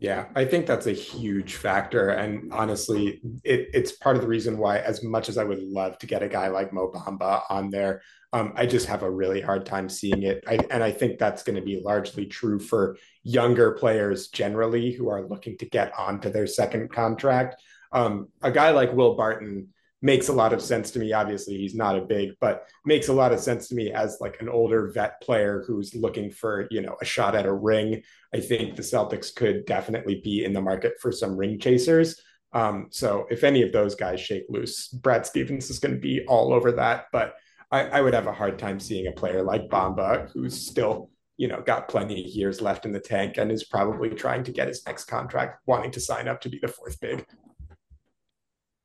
Yeah, I think that's a huge factor. And honestly, it, it's part of the reason why, as much as I would love to get a guy like Mo Bamba on there, um, I just have a really hard time seeing it. I, and I think that's going to be largely true for younger players generally who are looking to get onto their second contract. Um, a guy like Will Barton makes a lot of sense to me. Obviously, he's not a big, but makes a lot of sense to me as like an older vet player who's looking for, you know, a shot at a ring. I think the Celtics could definitely be in the market for some ring chasers. Um, so if any of those guys shake loose, Brad Stevens is going to be all over that. But I, I would have a hard time seeing a player like Bamba, who's still, you know, got plenty of years left in the tank and is probably trying to get his next contract, wanting to sign up to be the fourth big.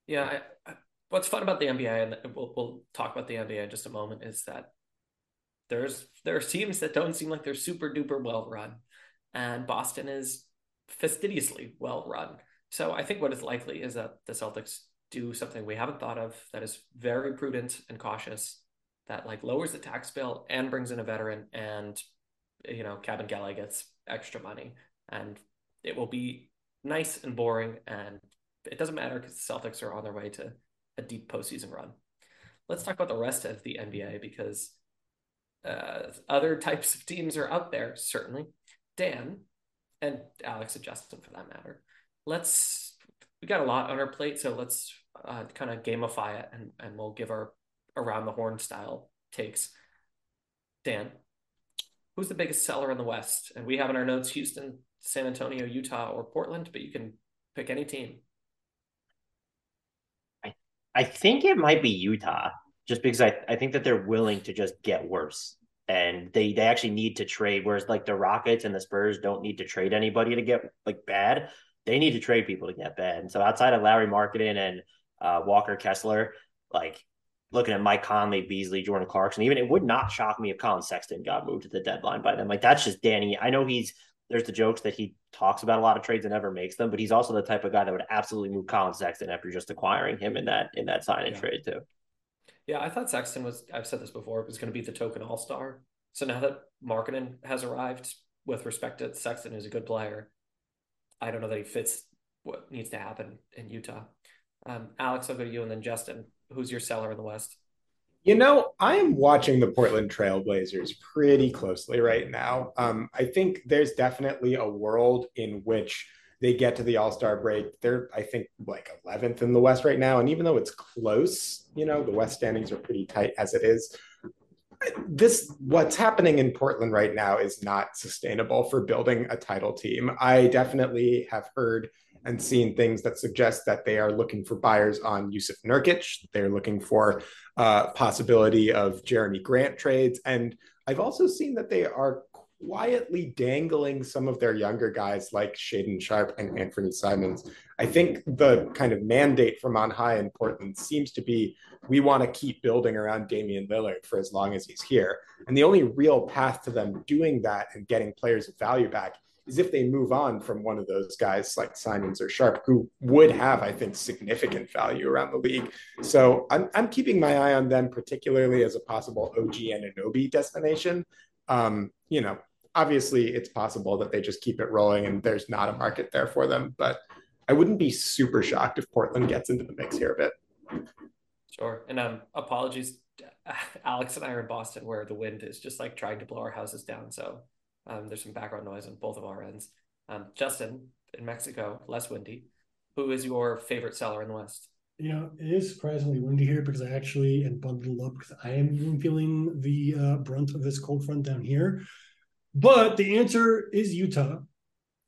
Yeah, what's fun about the NBA, and we'll we'll talk about the NBA in just a moment, is that there's there are teams that don't seem like they're super duper well run, and Boston is fastidiously well run. So I think what is likely is that the Celtics do something we haven't thought of that is very prudent and cautious, that like lowers the tax bill and brings in a veteran, and you know Kabengele gets extra money, and it will be nice and boring, and it doesn't matter because the Celtics are on their way to a deep postseason run. Let's talk about the rest of the NBA because uh, other [laughs] types of teams are out there, certainly. Dan and Alex and Justin, for that matter. Let's, we got a lot on our plate, so let's uh, kind of gamify it and, and we'll give our around the horn style takes. Dan, who's the biggest seller in the West? And we have in our notes Houston, San Antonio, Utah, or Portland, but you can pick any team. I think it might be Utah, just because I, I think that they're willing to just get worse. And they, they actually need to trade, whereas like the Rockets and the Spurs don't need to trade anybody to get like bad. They need to trade people to get bad. And so outside of Lauri Markkanen and uh, Walker Kessler, like looking at Mike Conley, Beasley, Jordan Clarkson, even it would not shock me if Collin Sexton got moved to the deadline by them. Like that's just Danny. I know he's there's the jokes that he talks about a lot of trades and never makes them, but he's also the type of guy that would absolutely move Collin Sexton after just acquiring him in that in that sign and yeah. trade too. Yeah, I thought Sexton was. I've said this before. Was going to be the token All Star. So now that Markkanen has arrived, with respect to Sexton, who's a good player, I don't know that he fits what needs to happen in Utah. Um, Alex, I'll go to you, and then Justin. Who's your seller in the West? You know, I am watching the Portland Trailblazers pretty closely right now. Um, I think there's definitely a world in which they get to the All Star break. They're, I think, like 11th in the West right now. And even though it's close, you know, the West standings are pretty tight as it is. This, what's happening in Portland right now is not sustainable for building a title team. I definitely have heard and seen things that suggest that they are looking for buyers on Jusuf Nurkic. They're looking for uh, possibility of Jerami Grant trades. And I've also seen that they are quietly dangling some of their younger guys like Shaedon Sharpe and Anthony Simons. I think the kind of mandate from on high in Portland seems to be we want to keep building around Damian Lillard for as long as he's here. And the only real path to them doing that and getting players of value back is if they move on from one of those guys like Simons or Sharpe, who would have, I think, significant value around the league. So I'm, I'm keeping my eye on them, particularly as a possible OG Anunoby destination. Um, you know, obviously it's possible that they just keep it rolling and there's not a market there for them, but I wouldn't be super shocked if Portland gets into the mix here a bit. Sure. And um, apologies, [laughs] Alex and I are in Boston where the wind is just like trying to blow our houses down. So um, there's some background noise on both of our ends. Um, Justin, in Mexico, less windy. Who is your favorite seller in the West? You know, it is surprisingly windy here because I actually am bundled up because I am even feeling the uh, brunt of this cold front down here. But the answer is Utah.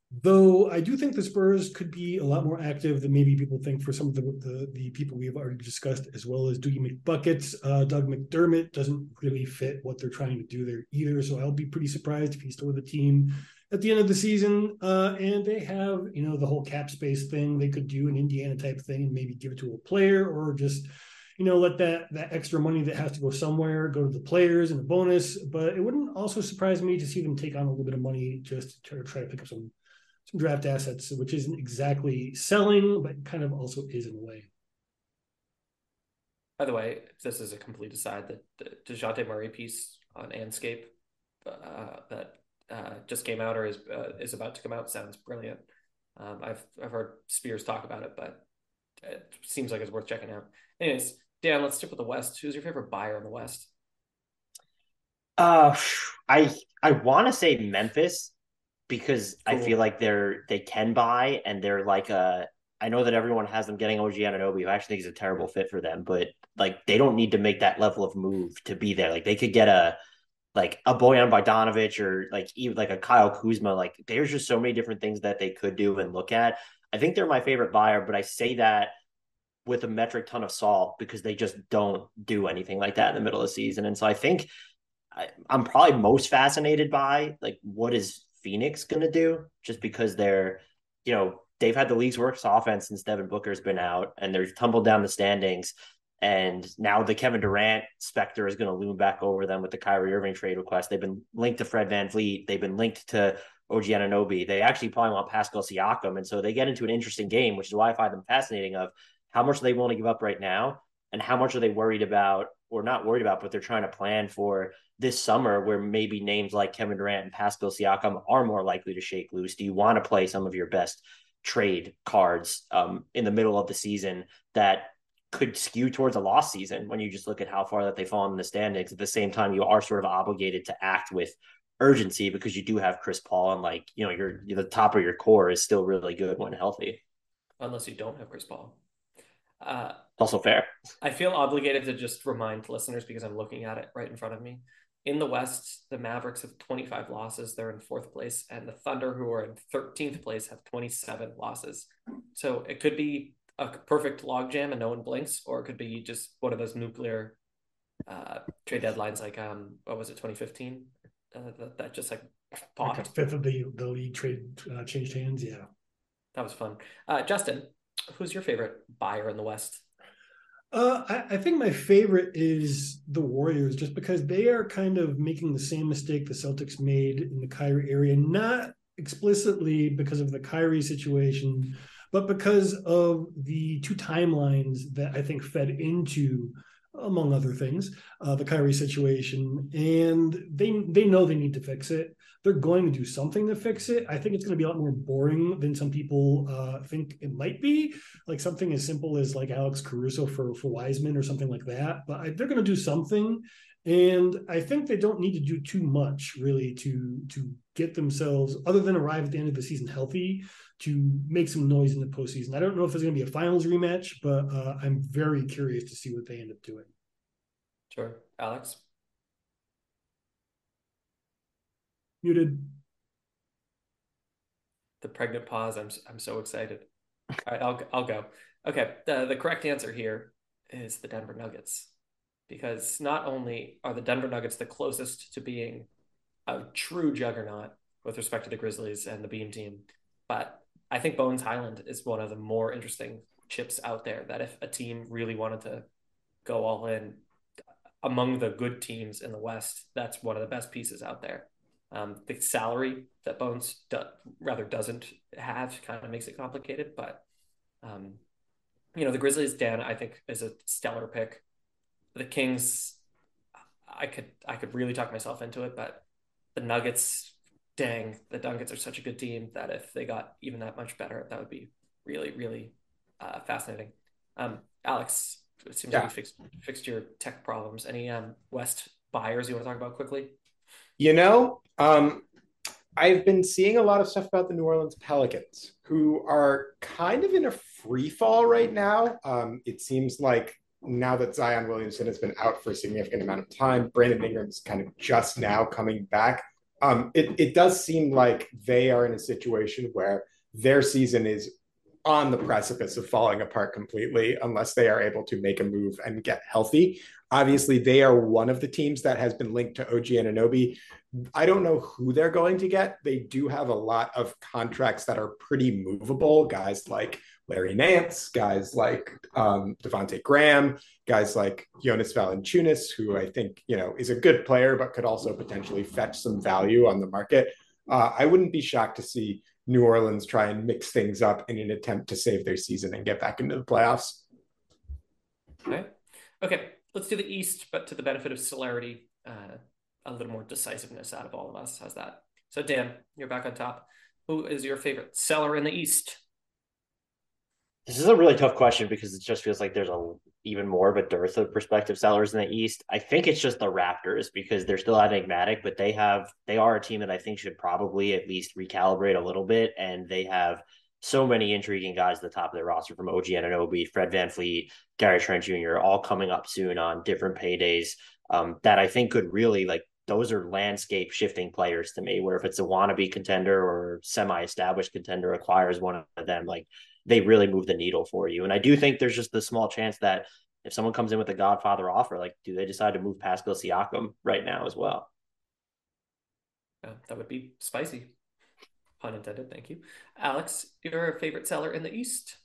Though I do think the Spurs could be a lot more active than maybe people think for some of the the, the people we've already discussed, as well as Dougie McBuckets. Uh, Doug McDermott doesn't really fit what they're trying to do there either. So I'll be pretty surprised if he's still with the team at the end of the season. Uh, and they have, you know, the whole cap space thing. They could do an Indiana type thing and maybe give it to a player or just you know, let that that extra money that has to go somewhere go to the players and a bonus. But it wouldn't also surprise me to see them take on a little bit of money just to try to pick up some some draft assets, which isn't exactly selling, but kind of also is in a way. By the way, this is a complete aside. That the Dejounte Murray piece on Andscape uh, that uh, just came out or is uh, is about to come out sounds brilliant. Um, I've I've heard Spears talk about it, but it seems like it's worth checking out. Anyways, Dan, let's stick with the West. Who's your favorite buyer in the West? Uh, I I want to say Memphis because cool. I feel like they're they can buy and they're like a. I know that everyone has them getting OG Anunoby, who I actually think is a terrible fit for them, but like they don't need to make that level of move to be there. Like they could get a like a Bojan Bogdanovic or like even like a Kyle Kuzma. Like there's just so many different things that they could do and look at. I think they're my favorite buyer, but I say that with a metric ton of salt because they just don't do anything like that in the middle of the season. And so I think I, am probably most fascinated by like what is Phoenix going to do just because they're, you know, they've had the league's worst offense since Devin Booker's been out and they're tumbled down the standings. And now the Kevin Durant specter is going to loom back over them with the Kyrie Irving trade request. They've been linked to Fred VanVleet. They've been linked to OG Anunoby. They actually probably want Pascal Siakam. And so they get into an interesting game, which is why I find them fascinating of how much they willing to give up right now and how much are they worried about or not worried about, but they're trying to plan for this summer where maybe names like Kevin Durant and Pascal Siakam are more likely to shake loose. Do you want to play some of your best trade cards um, in the middle of the season that could skew towards a lost season when you just look at how far that they've fallen in the standings. At the same time, you are sort of obligated to act with urgency because you do have Chris Paul and like you know your the top of your core is still really good when healthy. Unless you don't have Chris Paul. Uh, also fair. I feel obligated to just remind listeners because I'm looking at it right in front of me. In the West, the Mavericks have 25 losses. They're in fourth place, and the Thunder, who are in 13th place, have 27 losses. So it could be a perfect logjam and no one blinks, or it could be just one of those nuclear uh, trade deadlines, like um, what was it, 2015? Uh, that, that, just like popped. Like fifth of the the league trade uh, changed hands. Yeah, that was fun. Uh, Justin, who's your favorite buyer in the West? Uh, I, I, think my favorite is the Warriors, just because they are kind of making the same mistake the Celtics made in the Kyrie area, not explicitly because of the Kyrie situation, but because of the two timelines that I think fed into, among other things, uh, the Kyrie situation, and they they know they need to fix it. They're going to do something to fix it. I think it's going to be a lot more boring than some people uh, think it might be, like something as simple as like Alex Caruso for for Wiseman or something like that. But I, they're going to do something, and I think they don't need to do too much really to to get themselves, other than arrive at the end of the season healthy, to make some noise in the postseason. I don't know if there's going to be a finals rematch, but uh, I'm very curious to see what they end up doing. Sure, Alex. Muted. The pregnant pause. I'm I'm so excited. All right, I'll I'll go. Okay, the the correct answer here is the Denver Nuggets, because not only are the Denver Nuggets the closest to being a true juggernaut with respect to the Grizzlies and the Beam team, but I think Bones Hyland is one of the more interesting chips out there. That if a team really wanted to go all in among the good teams in the West, that's one of the best pieces out there. Um, the salary that Bones do, rather doesn't have kind of makes it complicated, but um, you know the Grizzlies, Dan, I think is a stellar pick. The Kings, I could I could really talk myself into it, but the Nuggets dang, the Nuggets are such a good team that if they got even that much better, that would be really, really uh, fascinating. Um, Alex, it seems yeah. like you fixed fixed your tech problems. Any um, West buyers you want to talk about quickly? You know, um, I've been seeing a lot of stuff about the New Orleans Pelicans, who are kind of in a free fall right now. Um, it seems like now that Zion Williamson has been out for a significant amount of time, Brandon Ingram's kind of just now coming back um, it, it does seem like they are in a situation where their season is on the precipice of falling apart completely unless they are able to make a move and get healthy. Obviously, they are one of the teams that has been linked to OG Anunoby. I don't know who they're going to get. They do have a lot of contracts that are pretty movable. Guys like Larry Nance, guys like um, Devonte Graham, guys like Jonas Valanciunas, who I think you know is a good player but could also potentially fetch some value on the market. Uh, I wouldn't be shocked to see New Orleans try and mix things up in an attempt to save their season and get back into the playoffs. Okay, okay, let's do the East, but to the benefit of celerity, uh, a little more decisiveness out of all of us. How's that? So Dan, you're back on top. who is your favorite seller in the East? This is a really tough question because it just feels like there's a even more of a dearth of prospective sellers in the East. I think it's just the Raptors because they're still enigmatic, but they have they are a team that I think should probably at least recalibrate a little bit, and they have so many intriguing guys at the top of their roster from OG Anunoby, Fred VanVleet, Gary Trent Jr., all coming up soon on different paydays um, that I think could really like those are landscape shifting players to me. Where if it's a wannabe contender or semi established contender acquires one of them, like they really move the needle for you. And I do think there's just the small chance that if someone comes in with a Godfather offer, like do they decide to move Pascal Siakam right now as well? Yeah, that would be spicy. Pun intended. Thank you, Alex. Your favorite seller in the East?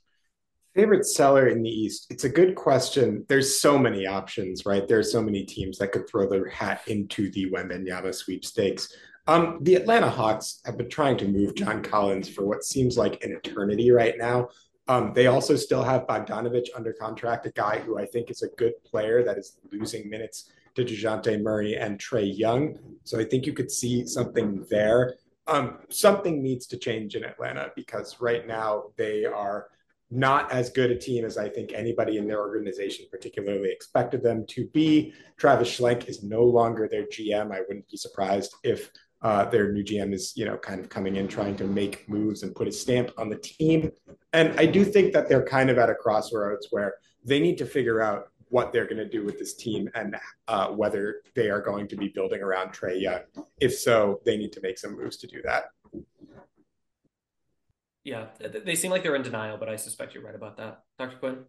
Favorite seller in the East? It's a good question. There's so many options, right? There's so many teams that could throw their hat into the Wembanyama sweepstakes. Um, the Atlanta Hawks have been trying to move John Collins for what seems like an eternity right now. Um, they also still have Bogdanovic under contract, a guy who I think is a good player that is losing minutes to Dejounte Murray and Trae Young. So I think you could see something there. Um, something needs to change in Atlanta because right now they are not as good a team as I think anybody in their organization particularly expected them to be. Travis Schlenk is no longer their GM. I wouldn't be surprised if uh, their new GM is, you know, kind of coming in trying to make moves and put a stamp on the team. And I do think that they're kind of at a crossroads where they need to figure out what they're going to do with this team and uh, whether they are going to be building around Trae Young. If so, they need to make some moves to do that. Yeah, they seem like they're in denial, but I suspect you're right about that, Dr. Quinn.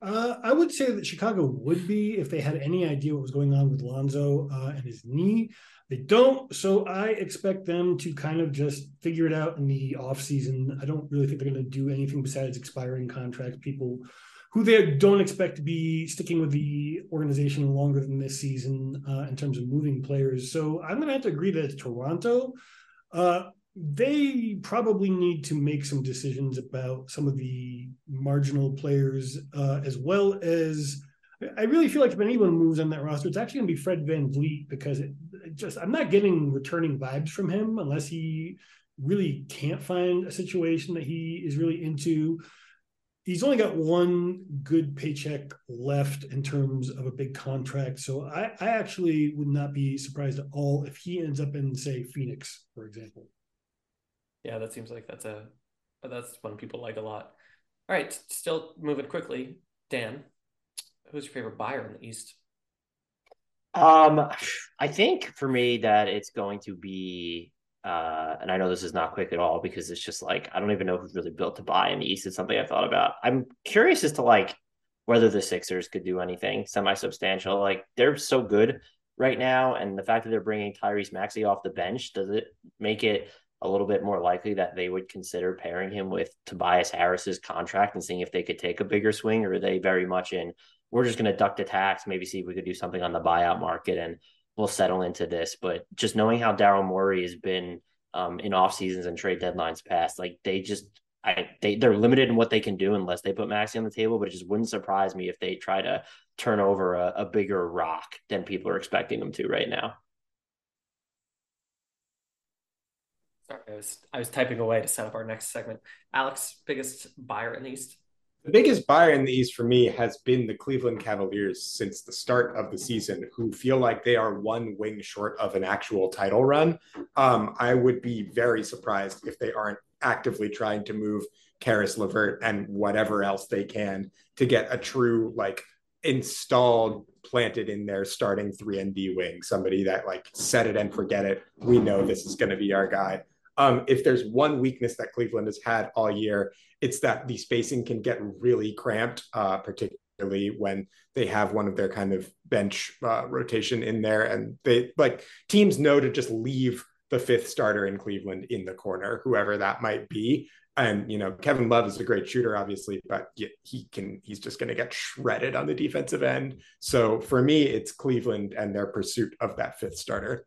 Uh, I would say that Chicago would be if they had any idea what was going on with Lonzo uh, and his knee. They don't, so I expect them to kind of just figure it out in the offseason. I don't really think they're going to do anything besides expiring contracts. People who they don't expect to be sticking with the organization longer than this season uh, in terms of moving players. So I'm going to have to agree that Toronto. Uh, they probably need to make some decisions about some of the marginal players uh, as well as I really feel like if anyone moves on that roster, it's actually going to be Fred VanVleet because it, it just I'm not getting returning vibes from him unless he really can't find a situation that he is really into. He's only got one good paycheck left in terms of a big contract. So I, I actually would not be surprised at all if he ends up in, say, Phoenix, for example. Yeah, that seems like that's a that's one people like a lot. All right, still moving quickly. Dan, who's your favorite buyer in the East? Um, I think for me that it's going to be, uh, and I know this is not quick at all because it's just like I don't even know who's really built to buy in the East. It's something I thought about. I'm curious as to like whether the Sixers could do anything semi-substantial. Like they're so good right now, and the fact that they're bringing Tyrese Maxey off the bench does it make it a little bit more likely that they would consider pairing him with Tobias Harris's contract and seeing if they could take a bigger swing, or are they very much in we're just going to duck the tax, maybe see if we could do something on the buyout market and we'll settle into this. But just knowing how Daryl Morey has been um, in off seasons and trade deadlines past, like they just I they they're limited in what they can do unless they put Maxey on the table. But it just wouldn't surprise me if they try to turn over a, a bigger rock than people are expecting them to right now. Sorry, I was I was typing away to set up our next segment. Alex, biggest buyer in the East. The biggest buyer in the East for me has been the Cleveland Cavaliers since the start of the season, who feel like they are one wing short of an actual title run. Um, I would be very surprised if they aren't actively trying to move Caris LeVert and whatever else they can to get a true like installed planted in their starting 3 and D wing, somebody that like set it and forget it. We know this is going to be our guy. Um, if there's one weakness that Cleveland has had all year, it's that the spacing can get really cramped, uh, particularly when they have one of their kind of bench uh, rotation in there, and they like teams know to just leave the fifth starter in Cleveland in the corner, whoever that might be. And you know, Kevin Love is a great shooter, obviously, but he can he's just going to get shredded on the defensive end. So for me, it's Cleveland and their pursuit of that fifth starter.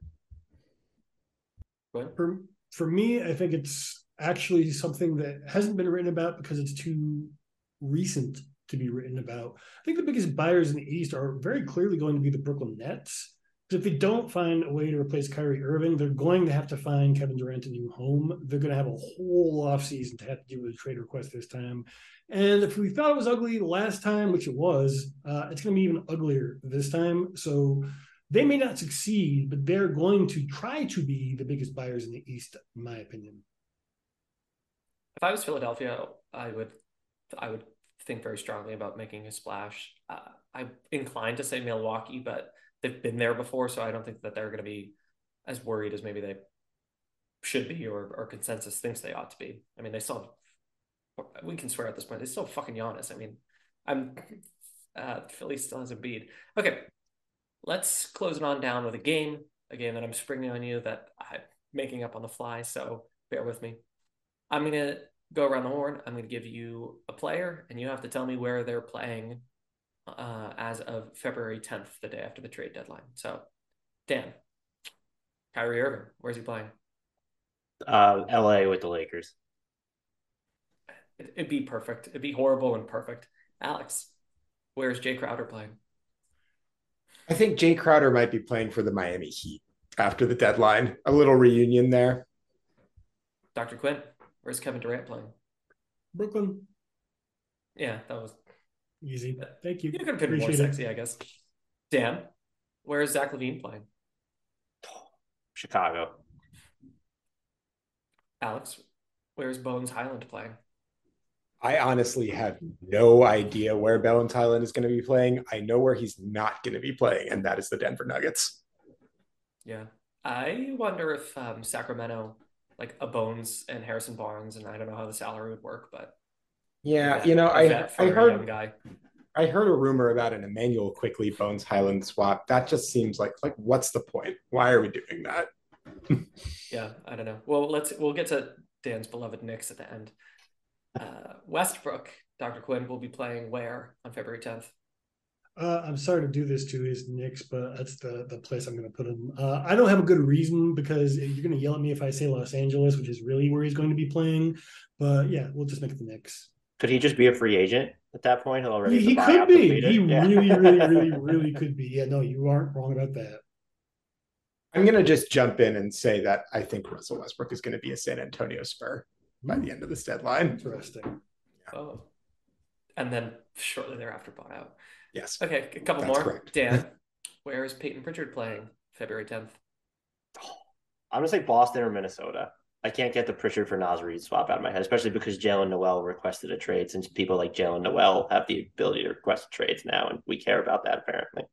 For me, I think it's actually something that hasn't been written about because it's too recent to be written about. I think the biggest buyers in the East are very clearly going to be the Brooklyn Nets. But if they don't find a way to replace Kyrie Irving, they're going to have to find Kevin Durant a new home. They're going to have a whole offseason to have to deal with a trade request this time. And if we thought it was ugly last time, which it was, uh, it's going to be even uglier this time. So they may not succeed, but they're going to try to be the biggest buyers in the East, in my opinion. If I was Philadelphia, I would, I would think very strongly about making a splash. Uh, I'm inclined to say Milwaukee, but they've been there before, so I don't think that they're going to be as worried as maybe they should be or, or consensus thinks they ought to be. I mean, they still we can swear at this point. They still fucking Giannis. I mean, I'm uh, Philly still has a bead. Okay, let's close it on down with a game. A game that I'm springing on you that I'm making up on the fly. So bear with me. I'm gonna go around the horn. I'm gonna give you a player, and you have to tell me where they're playing uh, as of February 10th, the day after the trade deadline. So, Dan, Kyrie Irving, where's he playing? Uh, L.A. with the Lakers. It'd be perfect. It'd be horrible and perfect. Alex, where's Jae Crowder playing? I think Jae Crowder might be playing for the Miami Heat after the deadline. A little reunion there. Dr. Quinn, where's Kevin Durant playing? Brooklyn. Yeah, that was easy. Thank you. You could have been more sexy, I guess. Dan, where's Zach LaVine playing? Chicago. Alex, where's Bones Hyland playing? I honestly have no idea where Bones Hyland is going to be playing. I know where he's not going to be playing, and that is the Denver Nuggets. Yeah. I wonder if um, Sacramento, like a Bones and Harrison Barnes, and I don't know how the salary would work, but yeah, you know, I I heard guy. I heard a rumor about an Immanuel Quickley Bones Hyland swap. That just seems like like what's the point? Why are we doing that? [laughs] yeah, I don't know. Well, let's we'll get to Dan's beloved Knicks at the end. Uh, Westbrook, Dr. Quinn will be playing where on February 10th? Uh, I'm sorry to do this to his Knicks, but that's the the place I'm going to put him. Uh, I don't have a good reason because you're going to yell at me if I say Los Angeles, which is really where he's going to be playing. But yeah, we'll just make it the Knicks. Could he just be a free agent at that point? He'll already he, he could be. He yeah. really, really, [laughs] really, really could be. Yeah, no, you aren't wrong about that. I'm going to just jump in and say that I think Russell Westbrook is going to be a San Antonio Spur by the end of this deadline. Interesting. Yeah. Oh, and then shortly thereafter bought out. Yes. Okay, a couple That's more. Correct. Dan, [laughs] where is Payton Pritchard playing February 10th? I'm gonna say Boston or Minnesota. I can't get the Pritchard for Naz Reid swap out of my head, especially because Jaylen Nowell requested a trade. Since people like Jaylen Nowell have the ability to request trades now, and we care about that apparently.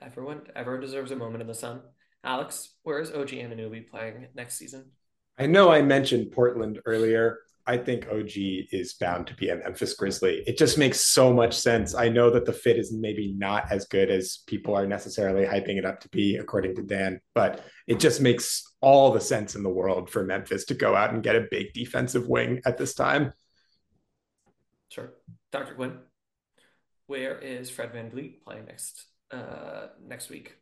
Everyone, everyone deserves a moment in the sun. Alex, where is OG Anunoby playing next season? I know I mentioned Portland earlier. I think OG is bound to be a Memphis Grizzly. It just makes so much sense. I know that the fit is maybe not as good as people are necessarily hyping it up to be, according to Dan, but it just makes all the sense in the world for Memphis to go out and get a big defensive wing at this time. Sure. Dr. Quinn, where is Fred Van VanVleet playing next uh, next week?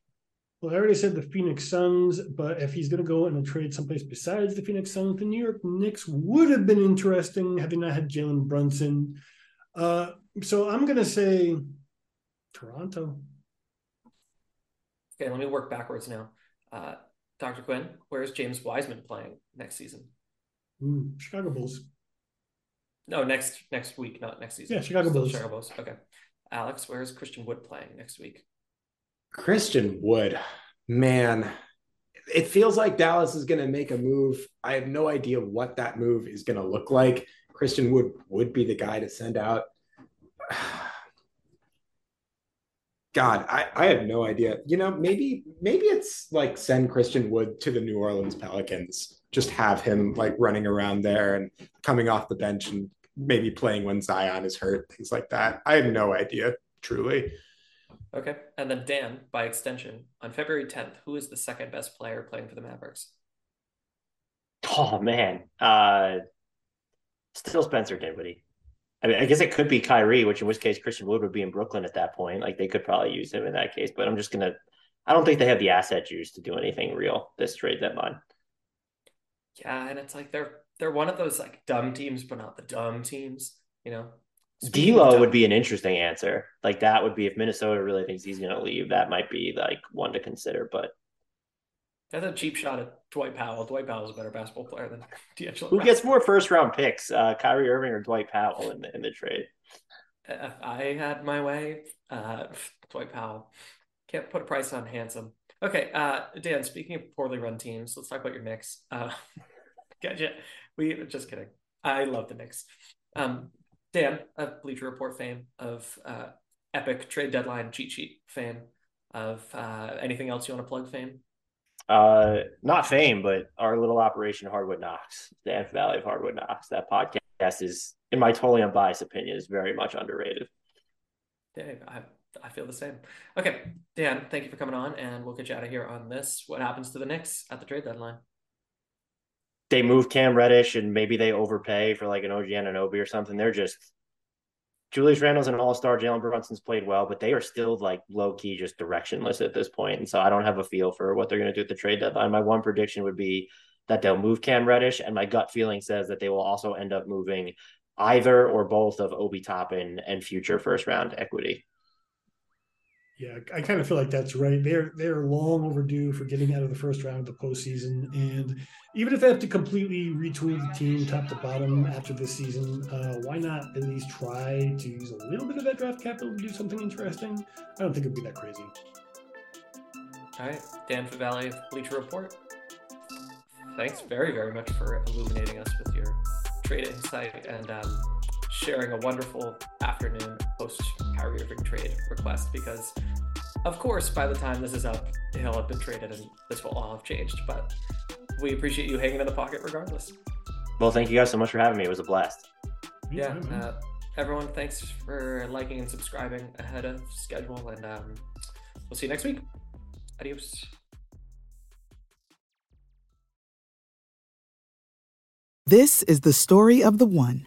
Well, I already said the Phoenix Suns, but if he's going to go and trade someplace besides the Phoenix Suns, the New York Knicks would have been interesting had they not had Jalen Brunson. Uh, so I'm going to say Toronto. Okay, let me work backwards now. Uh, Dr. Quinn, where's James Wiseman playing next season? Mm, Chicago Bulls. No, next next week, not next season. Yeah, Chicago Still Bulls. Chicago Bulls. Okay. Alex, where's Christian Wood playing next week? Christian Wood, man, it feels like Dallas is going to make a move. I have no idea what that move is going to look like. Christian Wood would be the guy to send out. [sighs] God, I, I have no idea. You know, maybe maybe it's like send Christian Wood to the New Orleans Pelicans. Just have him like running around there and coming off the bench and maybe playing when Zion is hurt, things like that. I have no idea, truly. Okay. And then Dan, by extension, on February 10th, who is the second best player playing for the Mavericks? Oh man. Uh still Spencer Dinwiddie. I mean, I guess it could be Kyrie, which in which case Christian Wood would be in Brooklyn at that point. Like they could probably use him in that case, but I'm just gonna I don't think they have the asset juice to do anything real this trade deadline. Yeah, and it's like they're they're one of those like dumb teams, but not the dumb teams, you know. D'Lo would be an interesting answer. Like that would be if Minnesota really thinks he's going to leave. That might be like one to consider. But that's a cheap shot at Dwight Powell. Dwight Powell is a better basketball player than [laughs] D'Angelo. Who gets more first round picks, uh, Kyrie Irving or Dwight Powell in the in the trade? If I had my way, uh, Dwight Powell. Can't put a price on handsome. Okay, uh, Dan. Speaking of poorly run teams, let's talk about your Knicks. Uh, [laughs] gotcha. We just kidding. I love the Knicks. Um, Dan, of Bleacher Report fame, of uh, epic trade deadline cheat sheet fame, of uh, anything else you want to plug fame? Uh, not fame, but our little operation Hardwood Knocks, the Nth Valley of Hardwood Knocks. That podcast is, in my totally unbiased opinion, is very much underrated. Dave, I I feel the same. Okay, Dan, thank you for coming on, and we'll get you out of here on this. What happens to the Knicks at the trade deadline? They move Cam Reddish, and maybe they overpay for like an OG Anunoby or something. They're just Julius Randle's an all star. Jalen Brunson's played well, but they are still like low key, just directionless at this point. And so I don't have a feel for what they're going to do at the trade deadline. My one prediction would be that they'll move Cam Reddish, and my gut feeling says that they will also end up moving either or both of Obi Toppin and future first round equity. Yeah, I kind of feel like that's right. They're they're long overdue for getting out of the first round of the postseason, and even if they have to completely retool the team top to bottom after this season, uh, why not at least try to use a little bit of that draft capital to do something interesting? I don't think it'd be that crazy. All right, Dan Favale of Bleacher Report. Thanks very very much for illuminating us with your trade insight and um, sharing a wonderful afternoon post Kyrie Irving trade request because, of course, by the time this is up, he'll have been traded and this will all have changed. But we appreciate you hanging in the pocket regardless. Well, thank you guys so much for having me. It was a blast. Yeah. Uh, everyone, thanks for liking and subscribing ahead of schedule, and um, we'll see you next week. Adios. This is the story of the one.